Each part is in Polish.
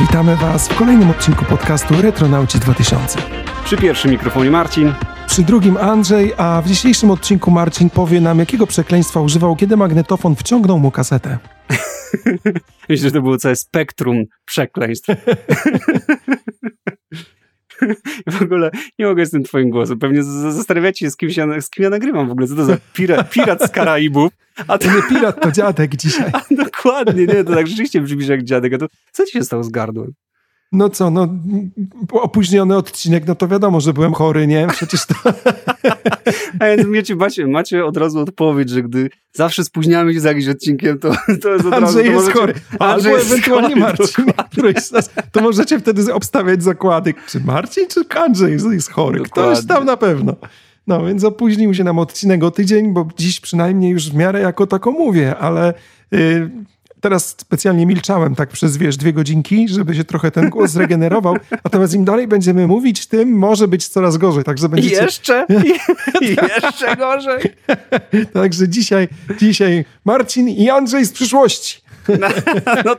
witamy Was w kolejnym odcinku podcastu Retronauci 2000. Przy pierwszym mikrofonie Marcin. Przy drugim Andrzej, a w dzisiejszym odcinku Marcin powie nam, jakiego przekleństwa używał, kiedy magnetofon wciągnął mu kasetę. Myślę, że to było całe spektrum przekleństw. w ogóle nie mogę z tym twoim głosem. Pewnie zastanawiacie się, z kim, się, z kim ja nagrywam w ogóle. Co to za pirat, pirat z Karaibów? A to nie pirat, to dziadek dzisiaj. A, dokładnie, nie, to tak rzeczywiście brzmi jak dziadek. A to co ci się stało z gardłem? No co, no opóźniony odcinek, no to wiadomo, że byłem chory, nie? Przecież to... A więc wiecie, macie, macie od razu odpowiedź, że gdy zawsze spóźniamy się z jakimś odcinkiem, to, to jest od Andrzej razu... jest możecie... chory, albo jest ewentualnie Marcin, któryś z nas, to możecie wtedy obstawiać zakłady, czy Marcin, czy Andrzej jest chory. Dokładnie. Ktoś tam na pewno. No więc opóźnił się nam odcinek o tydzień, bo dziś przynajmniej już w miarę jako tako mówię, ale... Yy, teraz specjalnie milczałem tak przez, wiesz, dwie godzinki, żeby się trochę ten głos zregenerował. Natomiast im dalej będziemy mówić, tym może być coraz gorzej. Także będziecie... Jeszcze? jeszcze gorzej. Także dzisiaj, dzisiaj Marcin i Andrzej z przyszłości. No, no,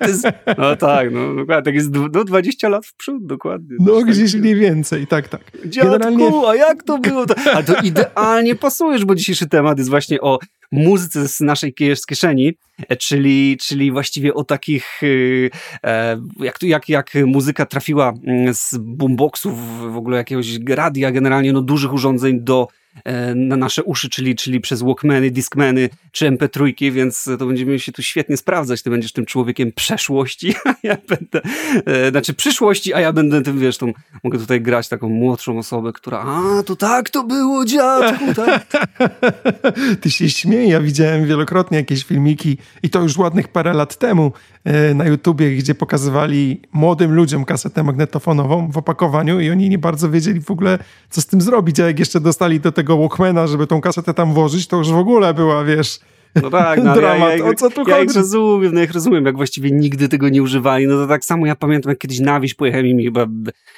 no tak, no dokładnie, tak jest no, 20 lat w przód, dokładnie. No gdzieś mniej więcej, tak, tak. Dziadku, Generalnie... a jak to było? A to idealnie pasujesz, bo dzisiejszy temat jest właśnie o muzyce z naszej kieszeni, czyli, czyli właściwie o takich, e, e, jak, jak, jak muzyka trafiła mm, z boomboxów, w ogóle jakiegoś radia, generalnie no dużych urządzeń do na nasze uszy, czyli, czyli przez Walkmany, Discmany czy MP3, więc to będziemy się tu świetnie sprawdzać. Ty będziesz tym człowiekiem przeszłości, a ja będę, e, znaczy przyszłości, a ja będę tym, wiesz, tą, mogę tutaj grać taką młodszą osobę, która, a, to tak to było, dziadku, tak. Ty się śmiej, ja widziałem wielokrotnie jakieś filmiki i to już ładnych parę lat temu e, na YouTubie, gdzie pokazywali młodym ludziom kasetę magnetofonową w opakowaniu i oni nie bardzo wiedzieli w ogóle, co z tym zrobić, a jak jeszcze dostali do tego tego Walkmana, żeby tą kasetę tam włożyć, to już w ogóle była, wiesz, no tak, no, dramat. Ja, ja, o co tu ja chodzi? Rozumiem, no ich rozumiem, jak właściwie nigdy tego nie używali. No to tak samo ja pamiętam, jak kiedyś na wieś pojechałem i mi chyba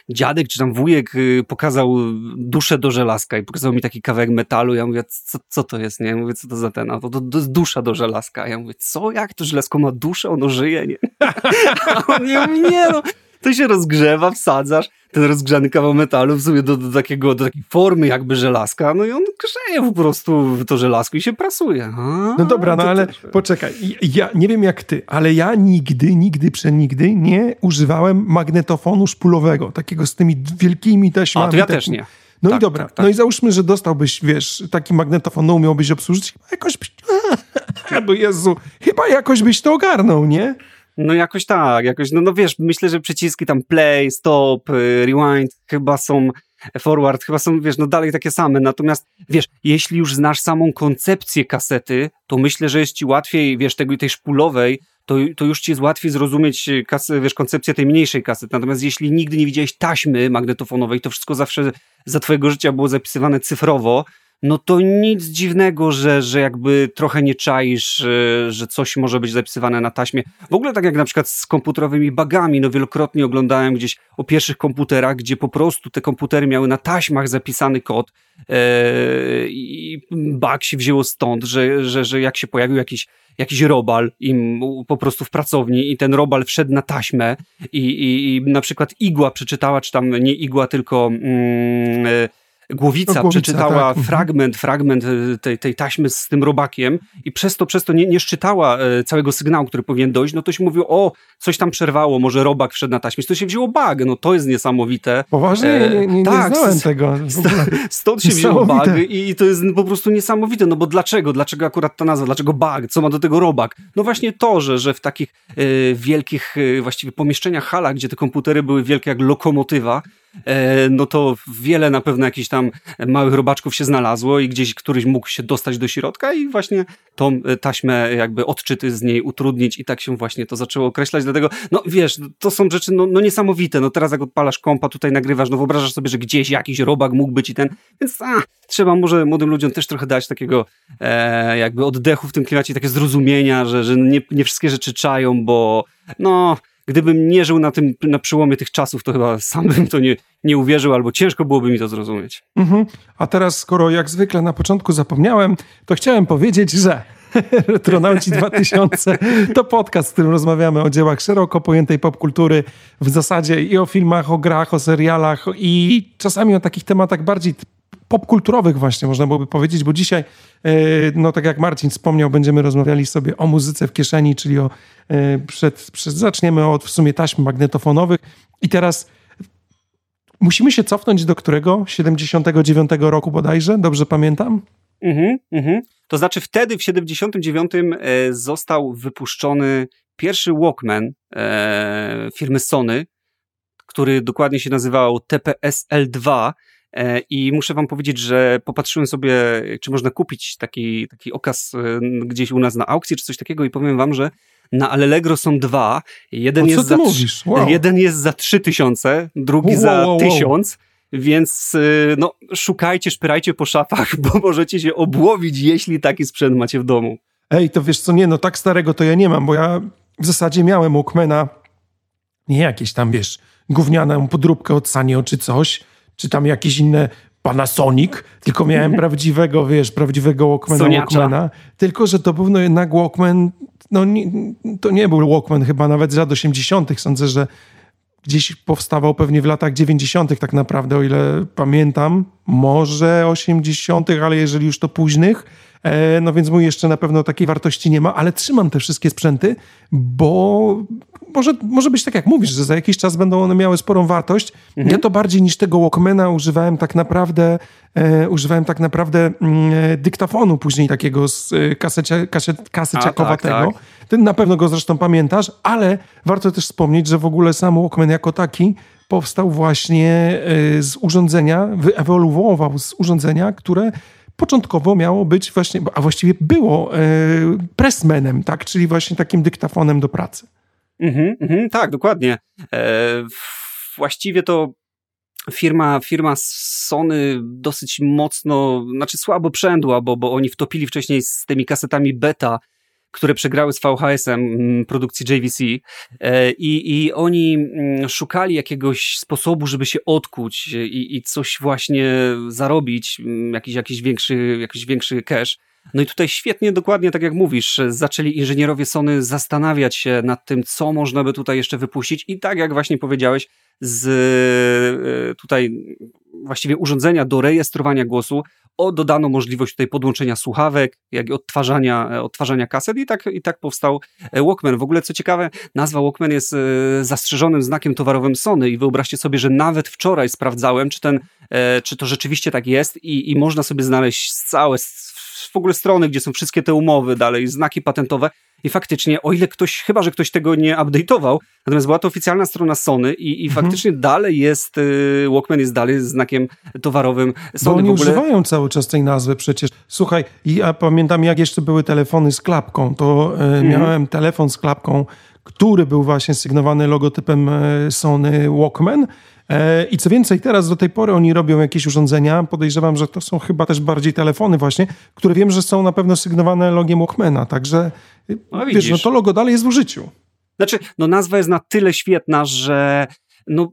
dziadek czy tam wujek y, pokazał duszę do żelazka i pokazał mi taki kawałek metalu. Ja mówię, co, co to jest, nie? Ja mówię, co to za ten? A to, to, to jest dusza do żelazka. Ja mówię, co? Jak to żelazko ma duszę? Ono żyje, nie? A on nie mówi, nie no to się rozgrzewa, wsadzasz ten rozgrzany kawał metalu w sumie do, do, takiego, do takiej formy jakby żelazka, no i on grzeje po prostu w to żelazko i się prasuje. A, no dobra, no ale też... poczekaj, ja nie wiem jak ty, ale ja nigdy, nigdy, przenigdy nie używałem magnetofonu szpulowego, takiego z tymi wielkimi taśmami. A, to ja też nie. No tak, i dobra, tak, tak. no i załóżmy, że dostałbyś, wiesz, taki magnetofon, no umiałbyś obsłużyć, chyba jakoś byś, bo Jezu, chyba jakoś byś to ogarnął, nie? No jakoś tak, jakoś, no, no wiesz, myślę, że przyciski tam play, stop, y, rewind chyba są forward, chyba są, wiesz, no dalej takie same. Natomiast, wiesz, jeśli już znasz samą koncepcję kasety, to myślę, że jest ci łatwiej, wiesz, tego, tej szpulowej, to, to już ci jest łatwiej zrozumieć y, kasy, wiesz, koncepcję tej mniejszej kasety. Natomiast jeśli nigdy nie widziałeś taśmy magnetofonowej, to wszystko zawsze za twojego życia było zapisywane cyfrowo, no to nic dziwnego, że, że jakby trochę nie czaisz, że, że coś może być zapisywane na taśmie. W ogóle tak jak na przykład z komputerowymi bagami, no wielokrotnie oglądałem gdzieś o pierwszych komputerach, gdzie po prostu te komputery miały na taśmach zapisany kod yy, i bug się wzięło stąd, że, że, że jak się pojawił jakiś jakiś robal im po prostu w pracowni i ten robal wszedł na taśmę i, i, i na przykład igła przeczytała, czy tam nie igła, tylko mm, Głowica, no, Głowica przeczytała tak. Mhm. fragment, fragment e, tej, tej taśmy z tym robakiem i przez to, przez to nie, nie szczytała e, całego sygnału, który powinien dojść, no to się mówiło, o, coś tam przerwało, może robak wszedł na taśmie. To się wzięło bug, no to jest niesamowite. Poważnie? E, nie, nie, tak, nie znałem tego. Stąd się wzięło bug i to jest po prostu niesamowite, no bo dlaczego? Dlaczego akurat ta nazwa? Dlaczego bug? Co ma do tego robak? No właśnie to, że, że w takich e, wielkich e, właściwie pomieszczeniach, halach, gdzie te komputery były wielkie jak lokomotywa, no to wiele na pewno jakichś tam małych robaczków się znalazło i gdzieś któryś mógł się dostać do środka i właśnie tą e, taśmę jakby odczyty z niej utrudnić i tak się właśnie to zaczęło określać, dlatego no wiesz, to są rzeczy no, no niesamowite, no teraz jak odpalasz kompa, tutaj nagrywasz, no wyobrażasz sobie, że gdzieś jakiś robak mógł być i ten, więc a, trzeba może młodym ludziom też trochę dać takiego e, jakby oddechu w tym klimacie, takie zrozumienia, że, że nie, nie wszystkie rzeczy czają, bo no gdybym nie żył na tym, na przełomie tych czasów, to chyba sam bym to nie, nie uwierzył, albo ciężko byłoby mi to zrozumieć. Mhm. A teraz, skoro jak zwykle na początku zapomniałem, to chciałem powiedzieć, że Retronauci 2000 to podcast, w którym rozmawiamy o dziełach szeroko pojętej popkultury, w zasadzie i o filmach, o grach, o serialach i czasami o takich tematach bardziej popkulturowych właśnie, można byłoby powiedzieć, bo dzisiaj, no tak jak Marcin wspomniał, będziemy rozmawiali sobie o muzyce w kieszeni, czyli o, e, przed, przed, zaczniemy od w sumie taśm magnetofonowych i teraz musimy się cofnąć do którego? 79 roku bodajże, dobrze pamiętam? Mhm, mhm. To znaczy wtedy w 79 e, został wypuszczony pierwszy Walkman e, firmy Sony, który dokładnie się nazywał TPS-L2 e, i muszę wam powiedzieć, że popatrzyłem sobie, czy można kupić taki, taki okaz e, gdzieś u nas na aukcji, czy coś takiego i powiem wam, że na Allegro są dwa. Jeden, jest, za, wow. jeden jest za 3000, drugi wow, za wow, 1000. Więc y, no, szukajcie, szpyrajcie po szafach, bo możecie się obłowić, jeśli taki sprzęt macie w domu. Ej, to wiesz co, nie, no tak starego to ja nie mam, bo ja w zasadzie miałem Walkmana, nie jakieś tam, wiesz, gównianą podróbkę od Sanio czy coś, czy tam jakieś inne Panasonic, tylko miałem prawdziwego, wiesz, prawdziwego Walkmana, Soniacza. Walkmana, tylko że to był no jednak Walkman, no nie, to nie był Walkman chyba nawet z lat 80. Sądzę, że gdzieś powstawał pewnie w latach 90. tak naprawdę, o ile pamiętam, może 80., ale jeżeli już to późnych, e, no więc mój jeszcze na pewno takiej wartości nie ma, ale trzymam te wszystkie sprzęty, bo może, może być tak jak mówisz, że za jakiś czas będą one miały sporą wartość. Mhm. Ja to bardziej niż tego Walkmana używałem tak naprawdę e, używałem tak naprawdę mm, e, dyktafonu później takiego z e, kasecie, kaset, kaseciakowatego. Tak, tak. Ty na pewno go zresztą pamiętasz, ale warto też wspomnieć, że w ogóle sam Walkman jako taki powstał właśnie e, z urządzenia, wyewoluował z urządzenia, które początkowo miało być właśnie, a właściwie było e, pressmanem, tak? czyli właśnie takim dyktafonem do pracy. Mhm, mhm, tak, dokładnie. E, właściwie to firma, firma Sony dosyć mocno, znaczy słabo przędła, bo, bo oni wtopili wcześniej z tymi kasetami beta, które przegrały z VHS-em mm, produkcji JVC e, i, i oni mm, szukali jakiegoś sposobu, żeby się odkuć i, i coś właśnie zarobić, mm, jakiś, jakiś, większy, jakiś większy cash. No i tutaj świetnie, dokładnie tak jak mówisz, zaczęli inżynierowie Sony zastanawiać się nad tym, co można by tutaj jeszcze wypuścić. I tak jak właśnie powiedziałeś, z e, tutaj właściwie urządzenia do rejestrowania głosu o dodano możliwość tutaj podłączenia słuchawek, jak i odtwarzania, e, odtwarzania kaset. I tak, i tak powstał e, Walkman. W ogóle co ciekawe, nazwa Walkman jest zastrzeżonym znakiem towarowym Sony. I wyobraźcie sobie, że nawet wczoraj sprawdzałem, czy ten, czy to rzeczywiście tak jest. I, i można sobie znaleźć całe w ogóle strony, gdzie są wszystkie te umowy dalej, znaki patentowe i faktycznie, o ile ktoś, chyba, że ktoś tego nie update'ował, natomiast była to oficjalna strona Sony i, i mhm. faktycznie dalej jest, y, Walkman jest dalej znakiem towarowym Sony. Bo oni ogóle... używają cały czas tej nazwy przecież. Słuchaj, ja pamiętam jak jeszcze były telefony z klapką, to y, mhm. miałem telefon z klapką, który był właśnie sygnowany logotypem y, Sony Walkman E, I co więcej, teraz do tej pory oni robią jakieś urządzenia, podejrzewam, że to są chyba też bardziej telefony właśnie, które wiem, że są na pewno sygnowane logiem Walkmana, także no, wiesz, no to logo dalej jest w użyciu. Znaczy, no nazwa jest na tyle świetna, że no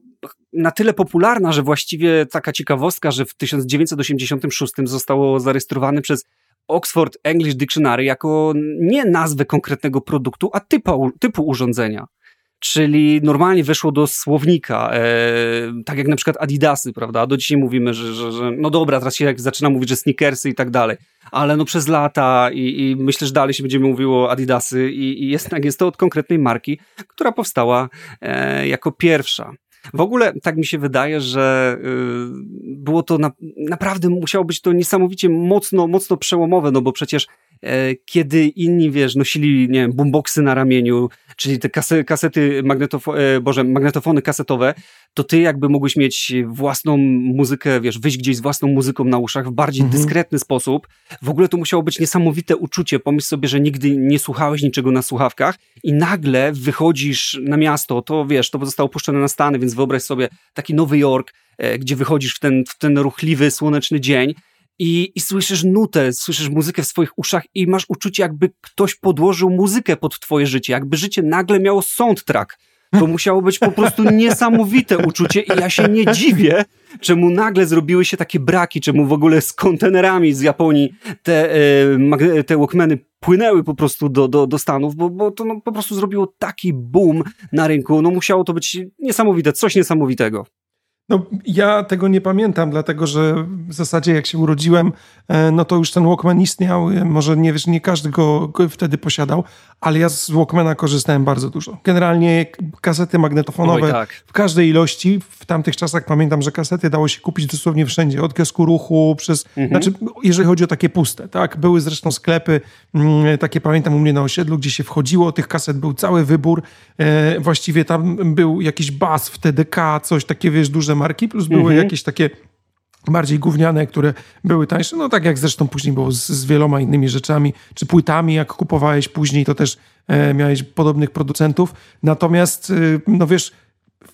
na tyle popularna, że właściwie taka ciekawostka, że w 1986 zostało zarejestrowane przez Oxford English Dictionary jako nie nazwę konkretnego produktu, a typu, typu urządzenia czyli normalnie weszło do słownika, e, tak jak na przykład Adidasy, prawda? Do dzisiaj mówimy, że, że, że no dobra, teraz się jak zaczyna mówić, że sneakersy i tak dalej, ale no przez lata i, i myślę, że dalej się będziemy mówiło Adidasy i, i jest, jest to od konkretnej marki, która powstała e, jako pierwsza. W ogóle tak mi się wydaje, że y, było to na, naprawdę musiało być to niesamowicie mocno, mocno przełomowe, no bo przecież kiedy inni, wiesz, nosili, nie wiem, boomboxy na ramieniu, czyli te kasy, kasety, magnetofo e, Boże, magnetofony kasetowe, to ty jakby mógłbyś mieć własną muzykę, wiesz, wyjść gdzieś z własną muzyką na uszach w bardziej mhm. dyskretny sposób. W ogóle to musiało być niesamowite uczucie. Pomyśl sobie, że nigdy nie słuchałeś niczego na słuchawkach i nagle wychodzisz na miasto, to wiesz, to zostało puszczone na Stany, więc wyobraź sobie taki Nowy Jork, e, gdzie wychodzisz w ten, w ten ruchliwy, słoneczny dzień i, i słyszysz nutę, słyszysz muzykę w swoich uszach i masz uczucie, jakby ktoś podłożył muzykę pod twoje życie, jakby życie nagle miało soundtrack. To musiało być po prostu niesamowite uczucie i ja się nie dziwię, czemu nagle zrobiły się takie braki, czemu w ogóle z kontenerami z Japonii te, e, te Walkmany płynęły po prostu do, do, do Stanów, bo, bo to no, po prostu zrobiło taki boom na rynku. No musiało to być niesamowite, coś niesamowitego. No, ja tego nie pamiętam, dlatego że w zasadzie jak się urodziłem, e, no to już ten Walkman istniał. E, może nie nie każdy go, go wtedy posiadał, ale ja z Walkmana korzystałem bardzo dużo. Generalnie kasety magnetofonowe Oj, tak. w każdej ilości. W tamtych czasach pamiętam, że kasety dało się kupić dosłownie wszędzie, od kiosku ruchu, przez, mhm. znaczy jeżeli chodzi o takie puste, tak? Były zresztą sklepy, mm, takie pamiętam u mnie na osiedlu, gdzie się wchodziło, tych kaset był cały wybór. E, właściwie tam był jakiś bas w TDK, coś takie, wiesz, duże marki, plus były mhm. jakieś takie bardziej gówniane, które były tańsze, no tak jak zresztą później było z, z wieloma innymi rzeczami, czy płytami, jak kupowałeś później, to też e, miałeś podobnych producentów. Natomiast, e, no wiesz,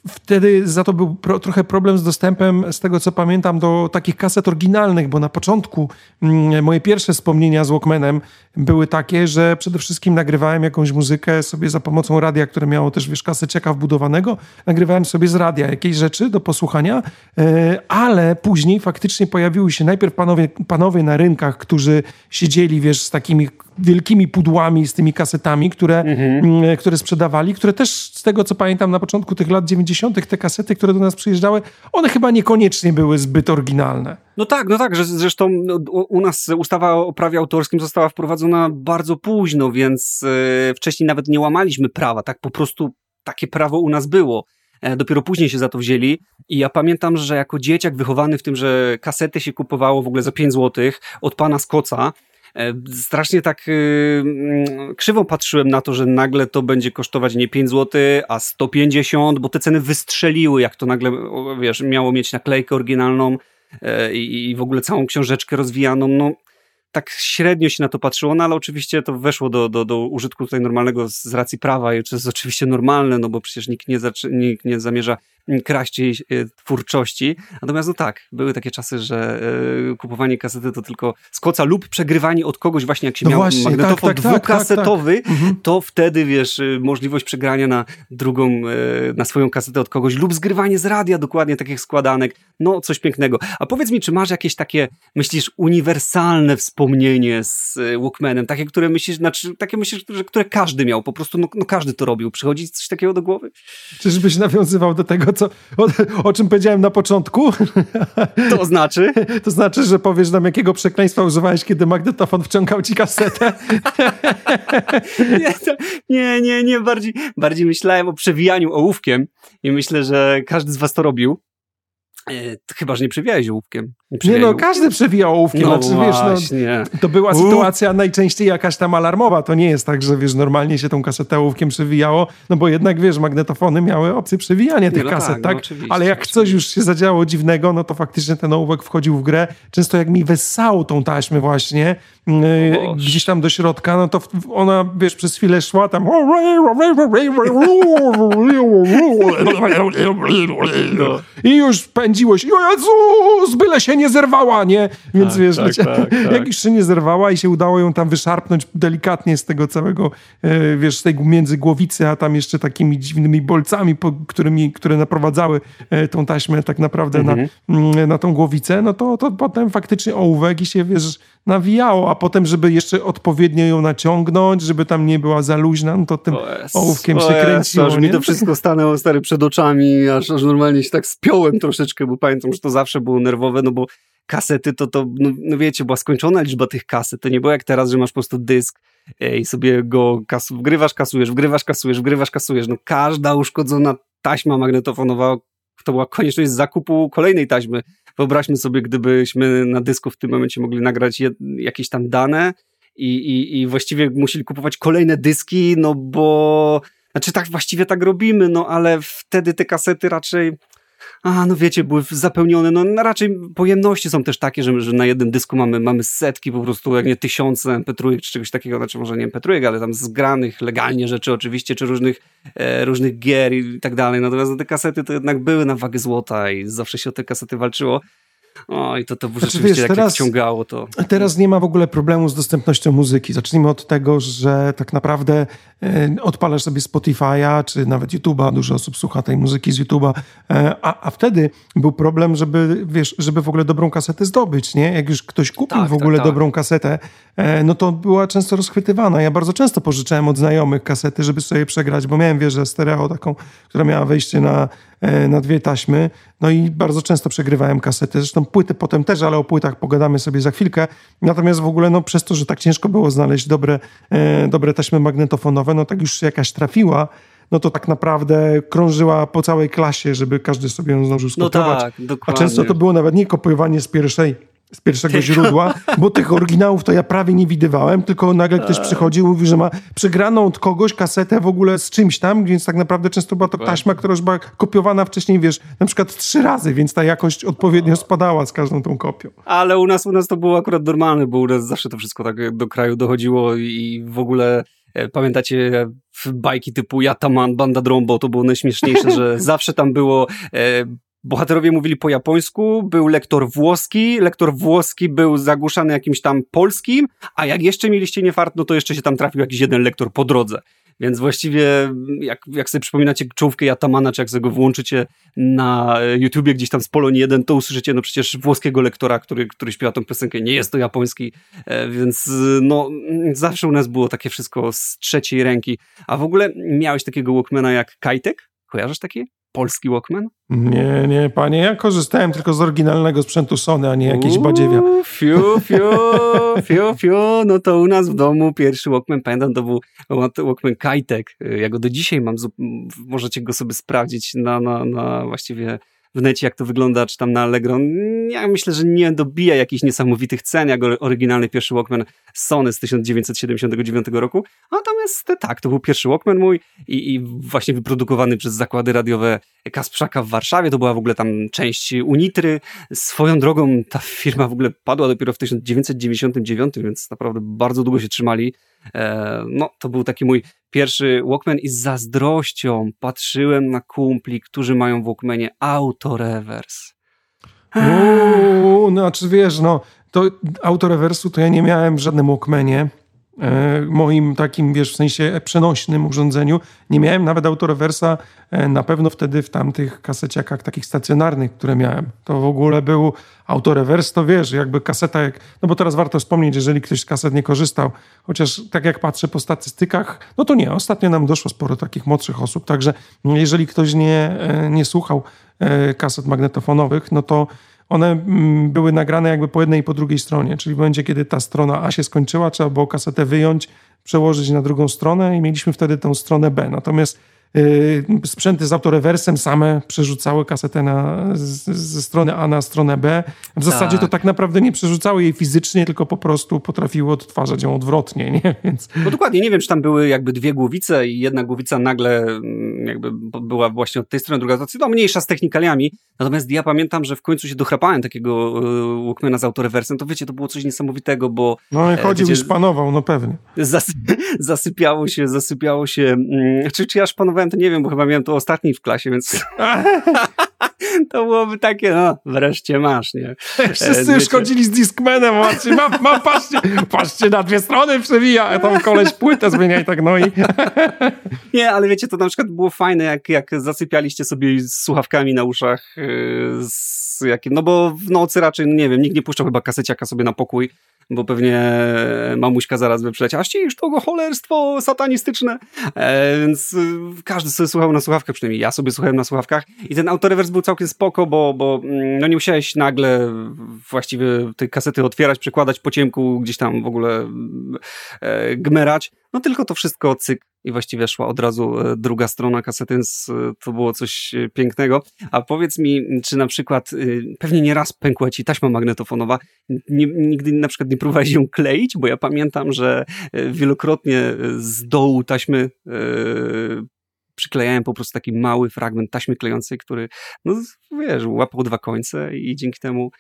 Wtedy za to był pro, trochę problem z dostępem, z tego co pamiętam, do takich kaset oryginalnych, bo na początku mm, moje pierwsze wspomnienia z Walkmanem były takie, że przede wszystkim nagrywałem jakąś muzykę sobie za pomocą radia, które miało też, wiesz, kaseciaka wbudowanego. Nagrywałem sobie z radia jakieś rzeczy do posłuchania, e, ale później faktycznie pojawiły się najpierw panowie, panowie na rynkach, którzy siedzieli, wiesz, z takimi wielkimi pudłami z tymi kasetami, które, mhm. Mm, które sprzedawali, które też z tego co pamiętam na początku tych lat 90. te kasety, które do nas przyjeżdżały, one chyba niekoniecznie były zbyt oryginalne. No tak, no tak, zresztą no, u nas ustawa o prawie autorskim została wprowadzona bardzo późno, więc e, wcześniej nawet nie łamaliśmy prawa, tak po prostu takie prawo u nas było. E, dopiero później się za to wzięli i ja pamiętam, że jako dzieciak wychowany w tym, że kasety się kupowało w ogóle za 5 złotych od pana Skoca, E, strasznie tak y, mm, krzywo patrzyłem na to, że nagle to będzie kosztować nie 5 zł, a 150, bo te ceny wystrzeliły, jak to nagle, wiesz, miało mieć naklejkę oryginalną e, i w ogóle całą książeczkę rozwijaną. No, tak średnio się na to patrzyło, no ale oczywiście to weszło do, do, do użytku tutaj normalnego z racji prawa i to jest oczywiście normalne, no bo przecież nikt nie, nikt nie zamierza kraść jej e, twórczości. Natomiast no tak, były takie czasy, że e, kupowanie kasety to tylko z koca lub przegrywanie od kogoś właśnie jak się no miał właśnie, magnetofon tak, tak, tak dwukasetowy, tak, tak, to wtedy wiesz, e, możliwość przegrania na drugą, na swoją kasetę od kogoś lub zgrywanie z radia dokładnie takich składanek. No coś pięknego. A powiedz mi, czy masz jakieś takie, myślisz, uniwersalne wspomnienie z Walkmanem, takie, które myślisz, znaczy takie myślisz, że, które każdy miał, po prostu no, no każdy to robił. Przychodzi coś takiego do głowy? Czyżbyś nawiązywał do tego, co, o, o, czym powiedziałem na początku. To znaczy? To znaczy, że powiesz nam, jakiego przekleństwa używałeś, kiedy magnetofon wciągał ci kasetę. nie, nie, nie, bardziej, bardziej myślałem o przewijaniu ołówkiem i myślę, że każdy z was to robił. E, chyba, że nie przewijałeś ołówkiem. Nie, nie no, każdy przewijał ołówkiem. No znaczy, wiesz, no, to była sytuacja najczęściej jakaś tam alarmowa. To nie jest tak, że wiesz, normalnie się tą kasetę ołówkiem przewijało, no bo jednak, wiesz, magnetofony miały opcję przewijania tych no kaset, tak? tak? No, Ale jak coś już się zadziało dziwnego, no to faktycznie ten ołówek wchodził w grę. Często jak mi wessało tą taśmę właśnie yy, gdzieś tam do środka, no to ona, wiesz, przez chwilę szła tam no. i już pędziło się, Jezus, byle się nie zerwała, nie? Więc tak, wiesz, tak, wiecie, tak, tak. jak już się nie zerwała i się udało ją tam wyszarpnąć delikatnie z tego całego, e, wiesz, z tej między głowicy, a tam jeszcze takimi dziwnymi bolcami, po, którymi, które naprowadzały e, tą taśmę tak naprawdę mhm. na, mm, na tą głowicę, no to, to potem faktycznie ołówek i się, wiesz, nawijało, a potem, żeby jeszcze odpowiednio ją naciągnąć, żeby tam nie była za luźna, no to tym ołówkiem się kręciło. Aż mi to wszystko stanęło stary przed oczami, aż, aż normalnie się tak spiąłem troszeczkę, bo pamiętam, że to zawsze było nerwowe, no bo kasety to, to no, no wiecie, była skończona liczba tych kaset, to nie było jak teraz, że masz po prostu dysk e, i sobie go kasu, wgrywasz, kasujesz, wgrywasz, kasujesz, wgrywasz, kasujesz, no każda uszkodzona taśma magnetofonowa to była konieczność zakupu kolejnej taśmy. Wyobraźmy sobie, gdybyśmy na dysku w tym momencie mogli nagrać jakieś tam dane i, i, i właściwie musieli kupować kolejne dyski, no bo znaczy tak właściwie tak robimy, no ale wtedy te kasety raczej a no wiecie, były zapełnione, no raczej pojemności są też takie, że, że na jednym dysku mamy, mamy setki po prostu, jak nie tysiące mp czy czegoś takiego, znaczy może nie mp ale tam zgranych legalnie rzeczy oczywiście, czy różnych, e, różnych gier i tak dalej, natomiast te kasety to jednak były na wagę złota i zawsze się o te kasety walczyło. O, i to, to znaczy, rzeczywiście wiesz, teraz, wciągało to. Teraz nie ma w ogóle problemu z dostępnością muzyki. Zacznijmy od tego, że tak naprawdę e, odpalasz sobie Spotify'a, czy nawet YouTube'a, dużo osób słucha tej muzyki z YouTube'a, e, a, a wtedy był problem, żeby, wiesz, żeby w ogóle dobrą kasetę zdobyć, nie? Jak już ktoś kupił tak, w ogóle tak, tak. dobrą kasetę, e, no to była często rozchwytywana. Ja bardzo często pożyczałem od znajomych kasety, żeby sobie przegrać, bo miałem wieżę stereo taką, która miała wejście na na dwie taśmy. No i bardzo często przegrywałem kasety. Zresztą płyty potem też, ale o płytach pogadamy sobie za chwilkę. Natomiast w ogóle no, przez to, że tak ciężko było znaleźć dobre, e, dobre taśmy magnetofonowe, no tak już jakaś trafiła, no to tak naprawdę krążyła po całej klasie, żeby każdy sobie ją zdążył no skopiować. No tak, dokładnie. A często to było nawet nie kopiowanie z pierwszej z pierwszego źródła, bo tych oryginałów to ja prawie nie widywałem, tylko nagle ktoś tak. przychodzi i mówi, że ma przegraną od kogoś kasetę w ogóle z czymś tam, więc tak naprawdę często była to taśma, która już była kopiowana wcześniej, wiesz, na przykład trzy razy, więc ta jakość odpowiednio spadała z każdą tą kopią. Ale u nas, u nas to było akurat normalne, bo u nas zawsze to wszystko tak do kraju dochodziło i w ogóle e, Pamiętacie bajki typu Yataman, Banda Drombo, to było najśmieszniejsze, że zawsze tam było e, bohaterowie mówili po japońsku, był lektor włoski, lektor włoski był zagłuszany jakimś tam polskim, a jak jeszcze mieliście niefart, no to jeszcze się tam trafił jakiś jeden lektor po drodze. Więc właściwie, jak, jak sobie przypominacie czołówkę Jatamana, czy jak sobie go włączycie na YouTubie gdzieś tam z Polonii 1, to usłyszycie no przecież włoskiego lektora, który, który śpiewa tą piosenkę. Nie jest to japoński, e, więc no zawsze u nas było takie wszystko z trzeciej ręki. A w ogóle miałeś takiego Walkmana jak Kajtek? Kojarzysz taki? polski Walkman? Nie, nie, panie, ja korzystałem tylko z oryginalnego sprzętu Sony, a nie jakiś badziewia. Fiu, fiu, fiu, fiu, no to u nas w domu pierwszy Walkman, pamiętam, to był Walkman Kajtek. Ja go do dzisiaj mam, możecie go sobie sprawdzić na, na, na właściwie w necie, jak to wygląda, czy tam na Allegro. Ja myślę, że nie dobija jakichś niesamowitych cen, jak oryginalny pierwszy Walkman Sony z 1979 roku. Natomiast tak, to był pierwszy Walkman mój i, i właśnie wyprodukowany przez zakłady radiowe Kasprzaka w Warszawie. To była w ogóle tam część Unitry. Swoją drogą ta firma w ogóle padła dopiero w 1999, więc naprawdę bardzo długo się trzymali. E, no, to był taki mój pierwszy Walkman i z zazdrością patrzyłem na kumpli, którzy mają w Walkmanie autorewers. Uuu, no, czy wiesz, no, to autorewersu to ja nie miałem w żadnym Walkmanie. E, moim takim, wiesz, w sensie przenośnym urządzeniu. Nie miałem nawet autorewersa e, na pewno wtedy w tamtych kaseciakach takich stacjonarnych, które miałem. To w ogóle był autorewers, to wiesz, jakby kaseta, jak, no bo teraz warto wspomnieć, jeżeli ktoś z kaset nie korzystał, chociaż tak jak patrzę po statystykach, no to nie, ostatnio nam doszło sporo takich młodszych osób, także jeżeli ktoś nie, e, nie słuchał kaset magnetofonowych, no to one mm, były nagrane jakby po jednej i po drugiej stronie, czyli w momencie, kiedy ta strona A się skończyła, trzeba było kasetę wyjąć, przełożyć na drugą stronę i mieliśmy wtedy tą stronę B. Natomiast sprzęty z autorewersem same przerzucały kasetę na, z, ze strony A na stronę B. W zasadzie to tak. tak naprawdę nie przerzucały jej fizycznie, tylko po prostu potrafiły odtwarzać ją odwrotnie, nie? Więc... No dokładnie, nie wiem, czy tam były jakby dwie głowice i jedna głowica nagle mm, jakby była właśnie od tej strony, druga od tej, no mniejsza z technikaliami, natomiast ja pamiętam, że w końcu się dochrapałem takiego y, Walkmana z autorewersem, to wiecie, to było coś niesamowitego, bo... No i e, chodził wiecie, i szpanował, no pewnie. Zasy zasypiało się, zasypiało się, mm, czy, czy ja szpanowałem to nie wiem, bo chyba miałem to ostatni w klasie, więc to byłoby takie, no, wreszcie masz, nie? Wszyscy e, już chodzili z Discmanem, patrzcie, mam, mam, patrzcie, patrzcie, na dwie strony przewija, a tam koleś płytę zmienia i tak, no i... nie, ale wiecie, to na przykład było fajne, jak, jak zasypialiście sobie z słuchawkami na uszach, yy, z jakim, no bo w nocy raczej, no nie wiem, nikt nie puszczał chyba kaseciaka sobie na pokój, bo pewnie mamuśka zaraz by przyleciała, już to cholerstwo satanistyczne. E, więc y, każdy sobie słuchał na słuchawkach, przynajmniej ja sobie słuchałem na słuchawkach i ten autorewers był całkiem spoko, bo, bo mm, no nie musiałeś nagle właściwie tej kasety otwierać, przekładać po ciemku, gdzieś tam w ogóle e, gmerać, no tylko to wszystko cyk i właściwie szła od razu e, druga strona kasety, więc e, to było coś e, pięknego. A powiedz mi, czy na przykład, pewnie nie raz pękła ci taśma magnetofonowa, nie, nigdy na przykład nie próbowałeś ją kleić, bo ja pamiętam, że wielokrotnie z dołu taśmy przyklejałem po prostu taki mały fragment taśmy klejącej, który, no wiesz, łapał dwa końce i dzięki temu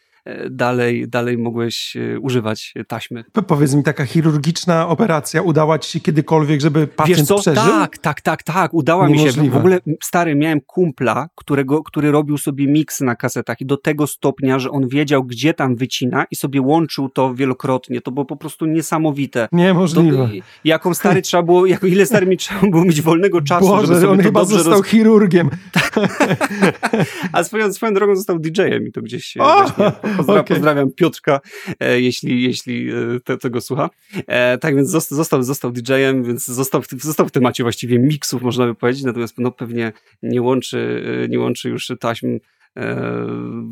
dalej, dalej mogłeś e, używać taśmy. Powiedz mi, taka chirurgiczna operacja udała ci się kiedykolwiek, żeby pacjent Wiesz co? przeżył? Tak, tak, tak, tak, udała Niemożliwe. mi się. W ogóle stary, miałem kumpla, którego, który robił sobie miks na kasetach i do tego stopnia, że on wiedział, gdzie tam wycina i sobie łączył to wielokrotnie. To było po prostu niesamowite. Niemożliwe. To, jaką stary trzeba było, jak, ile stary mi trzeba było mieć wolnego czasu, Boże, żeby sobie on to chyba został roz... chirurgiem. A swoją, swoją drogą został DJ-em i to gdzieś O, właśnie, pozdra, okej. pozdrawiam Piotrka, e, jeśli, jeśli e, te, tego słucha. E, tak więc został, został, DJ-em, więc został został w temacie właściwie miksów, można by powiedzieć, natomiast no, pewnie nie łączy, nie łączy już taśm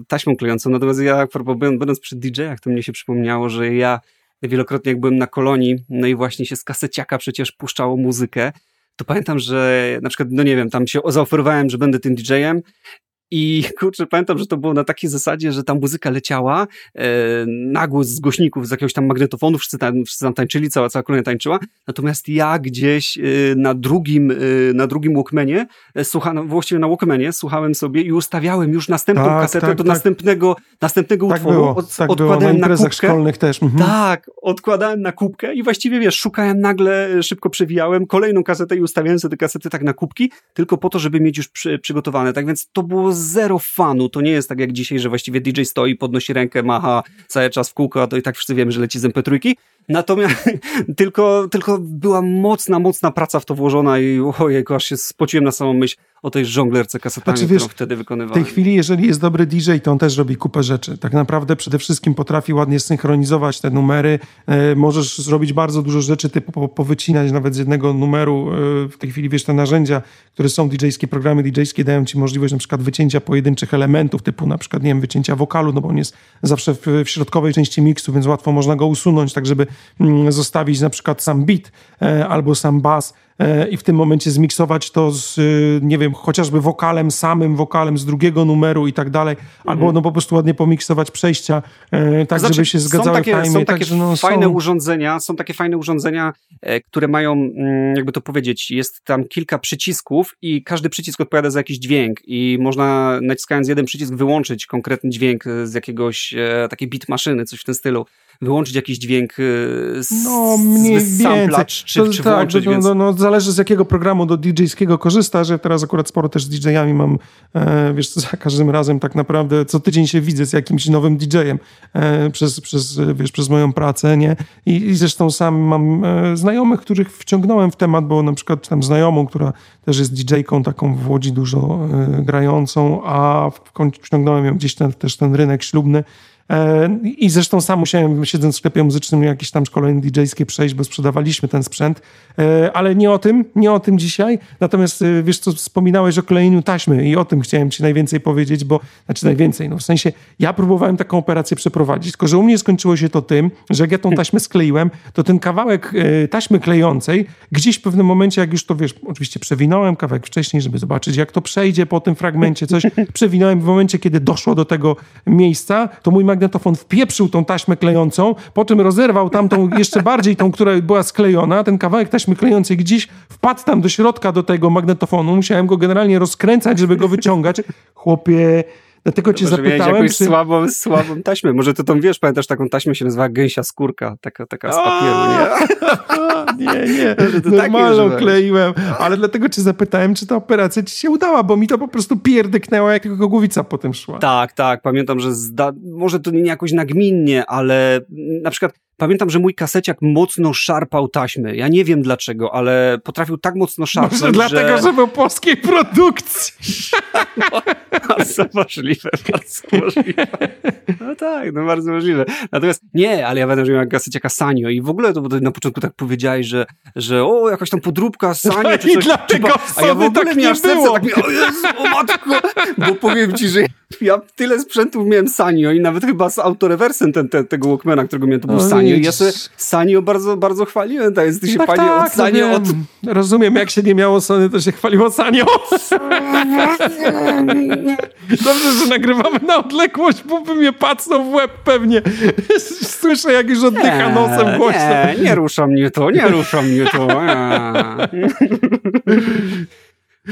taśmą klejącą. Natomiast ja, będąc przy DJ-ach, to mnie się przypomniało, że ja wielokrotnie jak byłem na kolonii, no i właśnie się z kaseciaka przecież puszczało muzykę, to pamiętam, że na przykład, no nie wiem, tam się zaoferowałem, że będę tym DJ-em i kurczę, pamiętam, że to było na takiej zasadzie, że tam muzyka leciała, e, nagłos z głośników, z jakiegoś tam magnetofonu, wszyscy tam, wszyscy tam tańczyli, cała, cała kolonia tańczyła, natomiast ja gdzieś e, na drugim, e, na drugim Walkmanie, e, słuchałem, właściwie na Walkmanie, słuchałem sobie i ustawiałem już następną Tak, kasetę tak, do tak. następnego, następnego Tak utworu, było, od, tak było. Na odkładałem na, imprezach szkolnych też. Mhm. Tak, odkładałem na kubkę i właściwie wiesz, szukałem nagle, e, szybko przewijałem kolejną kasetę i ustawiałem sobie te kasety tak na kubki, tylko po to, żeby mieć już przy, przygotowane. Tak więc to było zero fanu. To nie jest tak jak dzisiaj, że właściwie DJ stoi, podnosi rękę, macha cały czas w kółko, a to i tak wszyscy wiemy, że leci z MP3. Natomiast tylko, tylko była mocna, mocna praca w to włożona i ojejku, aż się spociłem na samą myśl o tej żonglerce kasetami, Znaczy, wiesz, którą wtedy W wykonywałem. tej chwili, jeżeli jest dobry DJ, to on też robi kupę rzeczy. Tak naprawdę przede wszystkim potrafi ładnie synchronizować te numery. E, możesz zrobić bardzo dużo rzeczy, typu po, powycinać nawet z jednego numeru. E, w tej chwili, wiesz, te narzędzia, które są DJ-skie, programy DJ-skie dają ci możliwość na przykład wycięcia pojedynczych elementów, typu na przykład, nie wiem, wycięcia wokalu, no bo on jest zawsze w, w środkowej części miksu, więc łatwo można go usunąć, tak żeby zostawić na przykład sam beat e, albo sam bass e, i w tym momencie zmiksować to z, y, nie wiem, chociażby wokalem, samym wokalem z drugiego numeru i tak dalej, albo no po prostu ładnie pomiksować przejścia, e, tak Znaczy, żeby się zgadzały takie, timey, są takie także no, fajne są... urządzenia, są takie fajne urządzenia, e, które mają, mm, jakby to powiedzieć, jest tam kilka przycisków i każdy przycisk odpowiada za jakiś dźwięk i można naciskając jeden przycisk wyłączyć konkretny dźwięk e, z jakiegoś e, takiej beat maszyny, coś w tym stylu. Wyłączyć jakiś dźwięk e, z, No, mniej z więcej. czy, To czy tak, włączyć, no, więc... no, no, zależy z jakiego programu do DJ-skiego korzystasz. Ja teraz akurat sporo też z DJ-ami mam, e, wiesz, za każdym razem tak naprawdę co tydzień się widzę z jakimś nowym DJ-em e, przez, przez, wiesz, przez moją pracę, nie? I, i zresztą sam mam e, znajomych, których wciągnąłem w temat, bo na przykład tam znajomą, która też jest DJ-ką taką w Łodzi dużo e, grającą, a w końcu wciągnąłem ją gdzieś ten, też ten rynek ślubny. E, I zresztą sam musiałem, siedząc w sklepie muzycznym, jakieś tam szkolenie DJ-skie przejść, bo sprzedawaliśmy ten sprzęt. E, Ale nie o tym, nie o tym dzisiaj. Natomiast e, wiesz co, wspominałeś o klejeniu taśmy i o tym chciałem ci najwięcej powiedzieć, bo, znaczy najwięcej, no w sensie ja próbowałem taką operację przeprowadzić, tylko że u mnie skończyło się to tym, że jak ja tą taśmę skleiłem, to ten kawałek taśmy klejącej gdzieś w pewnym momencie, jak już to wiesz, oczywiście przewinąłem kawałek wcześniej, żeby zobaczyć jak to przejdzie po tym fragmencie, coś przewinąłem w momencie, kiedy doszło do tego miejsca, to mój magnetofon wpieprzył tą taśmę klejącą, po czym rozerwał tamtą jeszcze bardziej tą, która była sklejona, ten kawałek taśmy klejącej gdzieś wpadł tam do środka do tego magnetofonu, musiałem go generalnie rozkręcać, żeby go wyciągać. Chłopie, dlatego cię Może zapytałem, jakąś czy... słabą, słabą taśmę. Może ty tą wiesz, pamiętasz taką taśmę się nazywa gęsia skórka, taka, taka z papieru, nie? nie, nie, to takie normalną kleiłem, ale dlatego cię zapytałem, czy ta operacja ci się udała, bo mi to po prostu pierdyknęła, jak tylko głowica potem szła. Tak, tak. Pamiętam, że zda... może to nie jakoś nagminnie, ale na przykład pamiętam, że mój kaseciak mocno szarpał taśmy. Ja nie wiem dlaczego, ale potrafił tak mocno szarpnąć, Może dlatego, że był polskiej produkcji. Bardzo możliwe, bardzo możliwe. No tak, no bardzo możliwe. Natomiast nie, ale ja pamiętam, że miałem kaseciaka Sanio i w ogóle to bo ty na początku tak powiedziałeś, że, że o, jakaś tam podróbka Sanio czy I coś. dlatego a ja w ogóle tak miałem nie serce, było. tak mi, o Jezu, o matko, bo powiem ci, że ja tyle sprzętów miałem Sanio i nawet chyba z autorewersem ten, ten, tego Walkmana, którego miałem, to był O, Sanio i ja sobie Sanio bardzo, bardzo chwaliłem, tak więc ty się Tak, pani tak, od Sanio, no od. Rozumiem, jak się nie miało Sony, to się chwaliło Sanio. Dobrze, że nagrywamy na odległość, bo by mnie pacnął w łeb pewnie. Słyszę, jak już oddycha nosem głośno. Nie, nie rusza mnie to, nie rusza mnie to.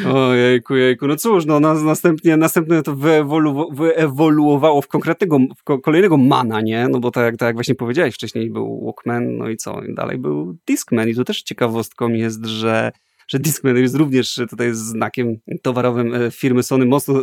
Ojejku, jejku. No cóż, no następnie, następnie to wyewolu wyewoluowało w konkretnego, w kolejnego mana, nie? No bo tak, tak jak właśnie powiedziałeś, wcześniej był Walkman, no i co? I dalej był Discman i tu też ciekawostką jest, że że Discman jest również tutaj znakiem towarowym e, firmy Sony mocno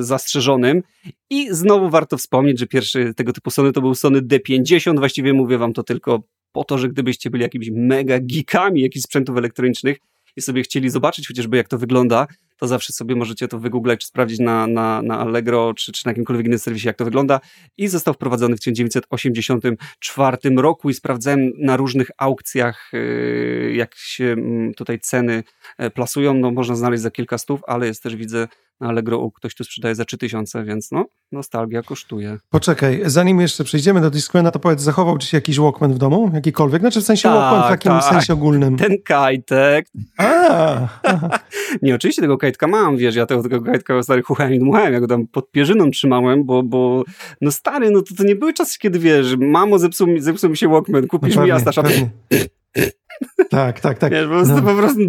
zastrzeżonym i znowu warto wspomnieć, że pierwszy tego typu Sony to był Sony D50, właściwie mówię wam to tylko po to, że gdybyście byli jakimiś mega geekami jakichś sprzętów elektronicznych i sobie chcieli zobaczyć chociażby jak to wygląda, to zawsze sobie możecie to wygooglać, czy sprawdzić na, na, na Allegro, czy, czy na jakimkolwiek innym serwisie, jak to wygląda. I został wprowadzony w 1984 roku i sprawdzałem na różnych aukcjach, y, jak się mm, tutaj ceny e, plasują. No, można znaleźć za kilka stów, ale jest też, widzę, na Allegro ktoś tu sprzedaje za 3000, więc no, nostalgia kosztuje. Poczekaj, zanim jeszcze przejdziemy do Discmana, to powiedz, zachował ci się jakiś Walkman w domu? Jakikolwiek? Znaczy w sensie tak, Walkman w takim tak. sensie ogólnym. Ten kajtek. A, Nie, oczywiście tego mam, wiesz, ja tego, tego kajtka stary chuchałem i dmuchałem, ja go tam pod pierzyną trzymałem, bo, bo no stary, no to, to nie były czasy, kiedy wiesz, mamo zepsuł mi, zepsuł mi się Walkman, kupisz no mi Astasz, tak, tak, tak. Wiesz, po prostu, no. po prostu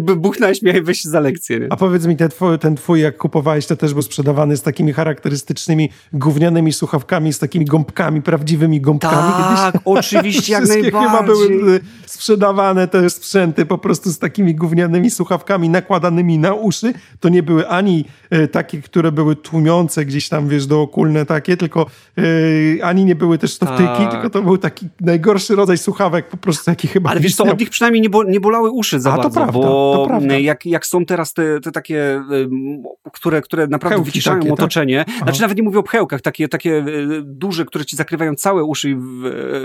weź za lekcję. Nie? A powiedz mi, ten twój, ten twój, jak kupowałeś, to też był sprzedawany z takimi charakterystycznymi gównianymi słuchawkami, z takimi gąbkami, prawdziwymi gąbkami. Tak, Kiedyś... oczywiście, jak najbardziej. chyba były y, sprzedawane te sprzęty po prostu z takimi gównianymi słuchawkami nakładanymi na uszy. To nie były ani y, takie, które były tłumiące gdzieś tam, wiesz, dookulne takie, tylko y, ani nie były też to wtyki, tak. tylko to był taki najgorszy rodzaj słuchawek po prostu, jaki chyba Ale wiesz co, od nich przynajmniej nie, bo, nie bolały uszy za A, bardzo, to prawda, bo to prawda. Jak, jak są teraz te, te takie, które, które naprawdę Pchełki wyciszają takie, tak? otoczenie, tak? znaczy nawet nie mówię o pchełkach, takie, takie duże, które ci zakrywają całe uszy i